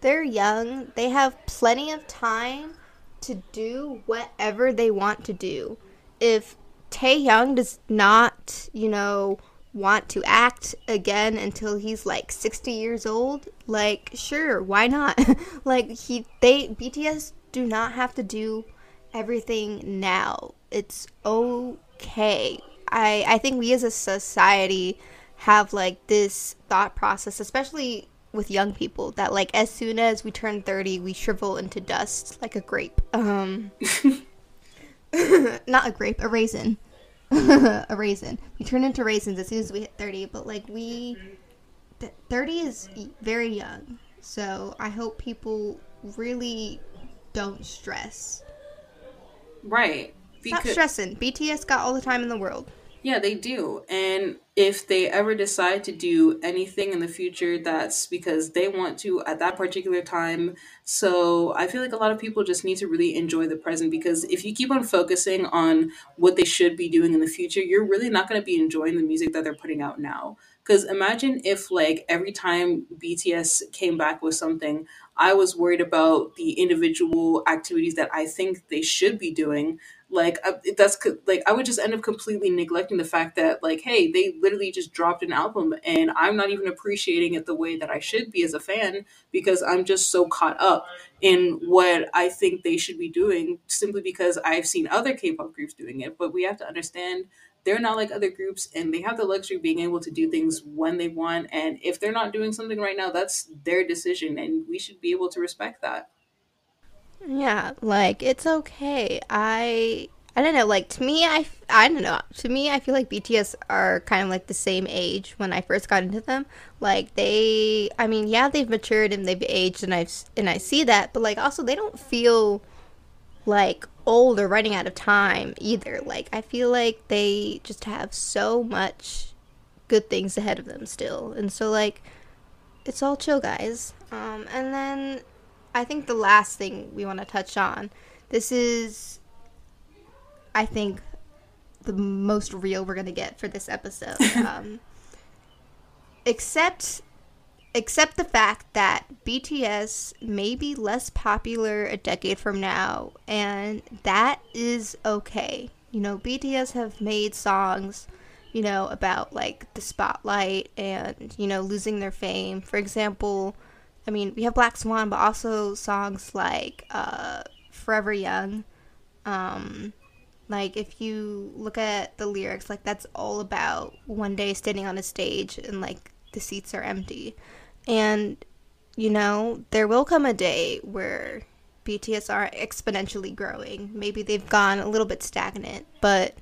They're young. They have plenty of time to do whatever they want to do. If Tae Taehyung does not, you know, want to act again until he's like 60 years old, like sure, why not? like he they BTS do not have to do everything now. It's okay. I I think we as a society have like this thought process, especially with young people, that like as soon as we turn 30, we shrivel into dust like a grape. Um not a grape, a raisin. a raisin. We turn into raisins as soon as we hit 30, but like we 30 is very young. So I hope people really don't stress. Right. Because, Stop stressing. BTS got all the time in the world. Yeah, they do. And if they ever decide to do anything in the future, that's because they want to at that particular time. So I feel like a lot of people just need to really enjoy the present because if you keep on focusing on what they should be doing in the future, you're really not going to be enjoying the music that they're putting out now. Because imagine if, like, every time BTS came back with something, I was worried about the individual activities that I think they should be doing like uh, that's like i would just end up completely neglecting the fact that like hey they literally just dropped an album and i'm not even appreciating it the way that i should be as a fan because i'm just so caught up in what i think they should be doing simply because i've seen other k-pop groups doing it. But we have to understand they're not like other groups and they have the luxury of being able to do things when they want. And if they're not doing something right now that's their decision and we should be able to respect that yeah, like it's okay. I I don't know. Like to me, I I don't know. To me, I feel like BTS are kind of like the same age when I first got into them. Like they, I mean, yeah, they've matured and they've aged, and I've and I see that. But like also, they don't feel like old or running out of time either. Like I feel like they just have so much good things ahead of them still, and so like it's all chill, guys. Um, and then I think the last thing we want to touch on this is, I think, the most real we're gonna get for this episode. um, except, except the fact that BTS may be less popular a decade from now, and that is okay. You know, BTS have made songs you know, about like the spotlight and, you know, losing their fame. For example, I mean, we have Black Swan, but also songs like uh, Forever Young. Um, Like if you look at the lyrics, like that's all about one day standing on a stage and like the seats are empty. And you know, there will come a day where BTS are exponentially growing. Maybe they've gone a little bit stagnant, but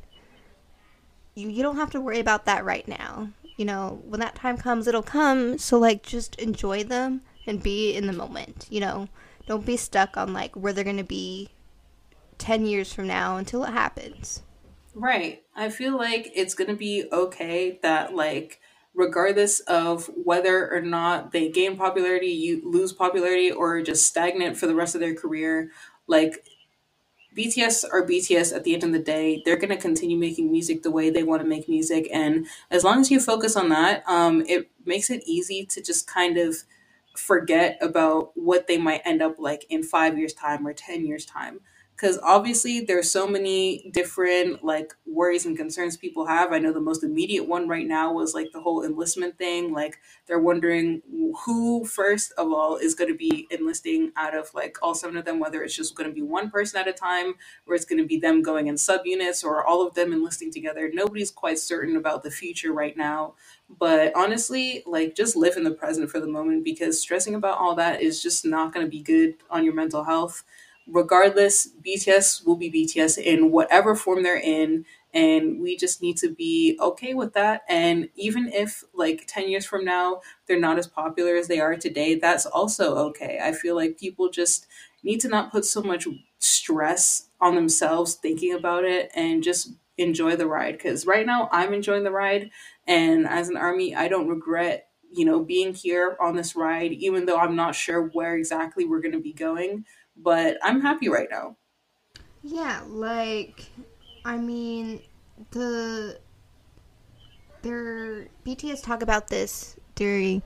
you, you don't have to worry about that right now. You know, when that time comes, it'll come. So, like, just enjoy them and be in the moment. You know, don't be stuck on, like, where they're going to be 10 years from now until it happens. Right. I feel like it's going to be okay that, like, regardless of whether or not they gain popularity, you lose popularity, or just stagnant for the rest of their career, like BTS are BTS at the end of the day. They're going to continue making music the way they want to make music. And as long as you focus on that, um, it makes it easy to just kind of forget about what they might end up like in five years' time or 10 years' time because obviously there's so many different like worries and concerns people have. I know the most immediate one right now was like the whole enlistment thing. Like they're wondering who first of all is going to be enlisting out of like all seven of them whether it's just going to be one person at a time or it's going to be them going in subunits or all of them enlisting together. Nobody's quite certain about the future right now. But honestly like just live in the present for the moment because stressing about all that is just not going to be good on your mental health regardless, BTS will be BTS in whatever form they're in. And we just need to be okay with that. And even if, like, 10 years from now, they're not as popular as they are today, that's also okay. I feel like people just need to not put so much stress on themselves thinking about it and just enjoy the ride. Because right now, I'm enjoying the ride. And as an army, I don't regret you know being here on this ride even though i'm not sure where exactly we're going to be going but I'm happy right now. Yeah, like I mean the their BTS talk about this during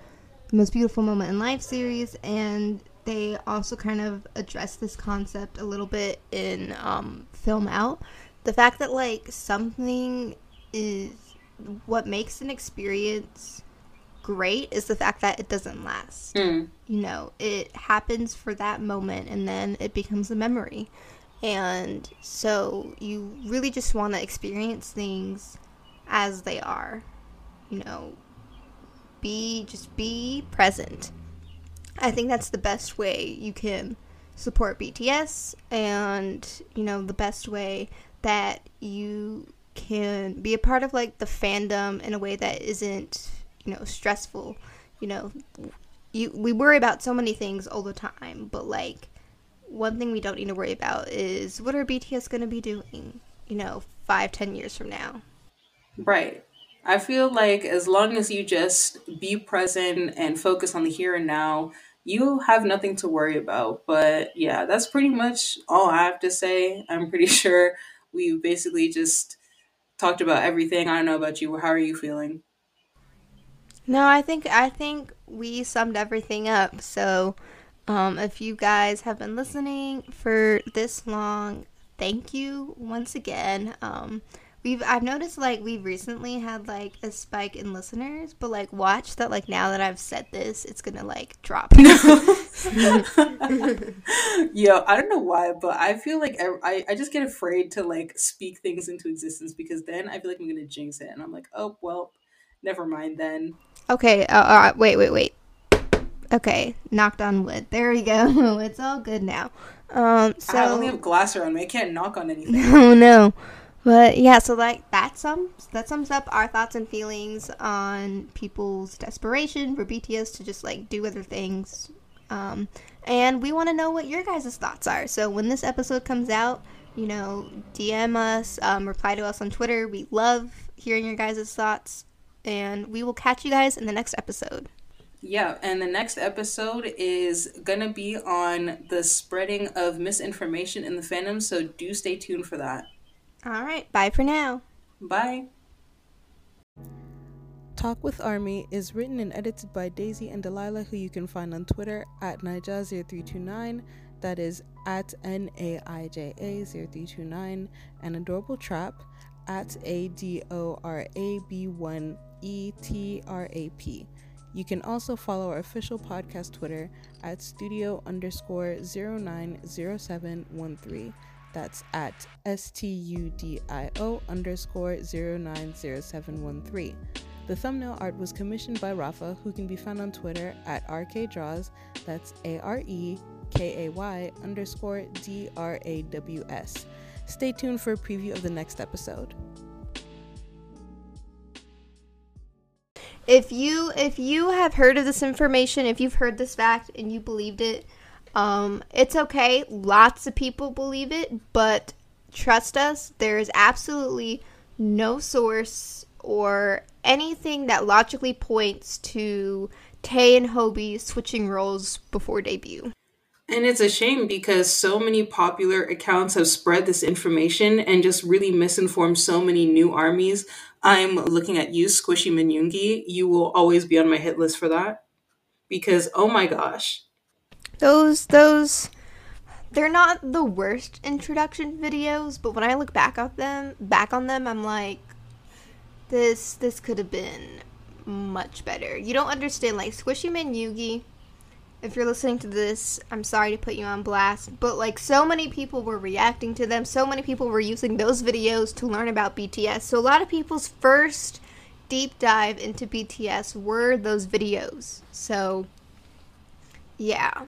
the most beautiful moment in life series and they also kind of address this concept a little bit in um, film out the fact that like something is what makes an experience great is the fact that it doesn't last. Mm. You know, it happens for that moment and then it becomes a memory. And so you really just want to experience things as they are. You know, be just be present. I think that's the best way you can support BTS and, you know, the best way that you can be a part of like the fandom in a way that isn't you know stressful you know you we worry about so many things all the time but like one thing we don't need to worry about is what are bts going to be doing you know five ten years from now? Right. I feel like as long as you just be present and focus on the here and now you have nothing to worry about. But yeah that's pretty much all i have to say. I'm pretty sure we basically just talked about everything. I don't know about you. How are you feeling no, I think I think we summed everything up. So, um, if you guys have been listening for this long, thank you once again. Um, we've I've noticed like we've recently had like a spike in listeners, but like watch that like now that I've said this, it's gonna like drop. Yo, I don't know why, but I feel like I, I just get afraid to like speak things into existence because then I feel like I'm gonna jinx it, and I'm like, oh well, never mind then. Okay, uh, uh, wait, wait, wait. Okay, knocked on wood. There we go. it's all good now. Um, so I only have glass around me. I can't knock on anything. No, no. But yeah, so like that sums that sums up our thoughts and feelings on people's desperation for BTS to just like do other things. Um, and we want to know what your guys' thoughts are. So when this episode comes out, you know, DM us, um, reply to us on Twitter. We love hearing your guys' thoughts and we will catch you guys in the next episode. Yeah, and the next episode is going to be on the spreading of misinformation in the fandom, so do stay tuned for that. All right, bye for now. Bye. Talk with Army is written and edited by Daisy and Delilah, who you can find on Twitter at Naija0329. That is at N A I J A 0329. And Adorable Trap at A D O R A B 1 E T R A P. You can also follow our official podcast Twitter at studio underscore 090713. That's at studio underscore 090713. The thumbnail art was commissioned by Rafa, who can be found on Twitter at rkdraws. That's A R E K A Y underscore D R A W S. Stay tuned for a preview of the next episode. If you if you have heard of this information, if you've heard this fact and you believed it, um, it's okay. Lots of people believe it, but trust us, there is absolutely no source or anything that logically points to Tae and Hobi switching roles before debut. And it's a shame because so many popular accounts have spread this information and just really misinformed so many new armies. I'm looking at you, Squishy Manyungi. You will always be on my hit list for that. Because oh my gosh. Those those they're not the worst introduction videos, but when I look back at them back on them, I'm like this this could have been much better. You don't understand like Squishy Manyugi if you're listening to this, I'm sorry to put you on blast, but like so many people were reacting to them, so many people were using those videos to learn about BTS. So a lot of people's first deep dive into BTS were those videos. So yeah.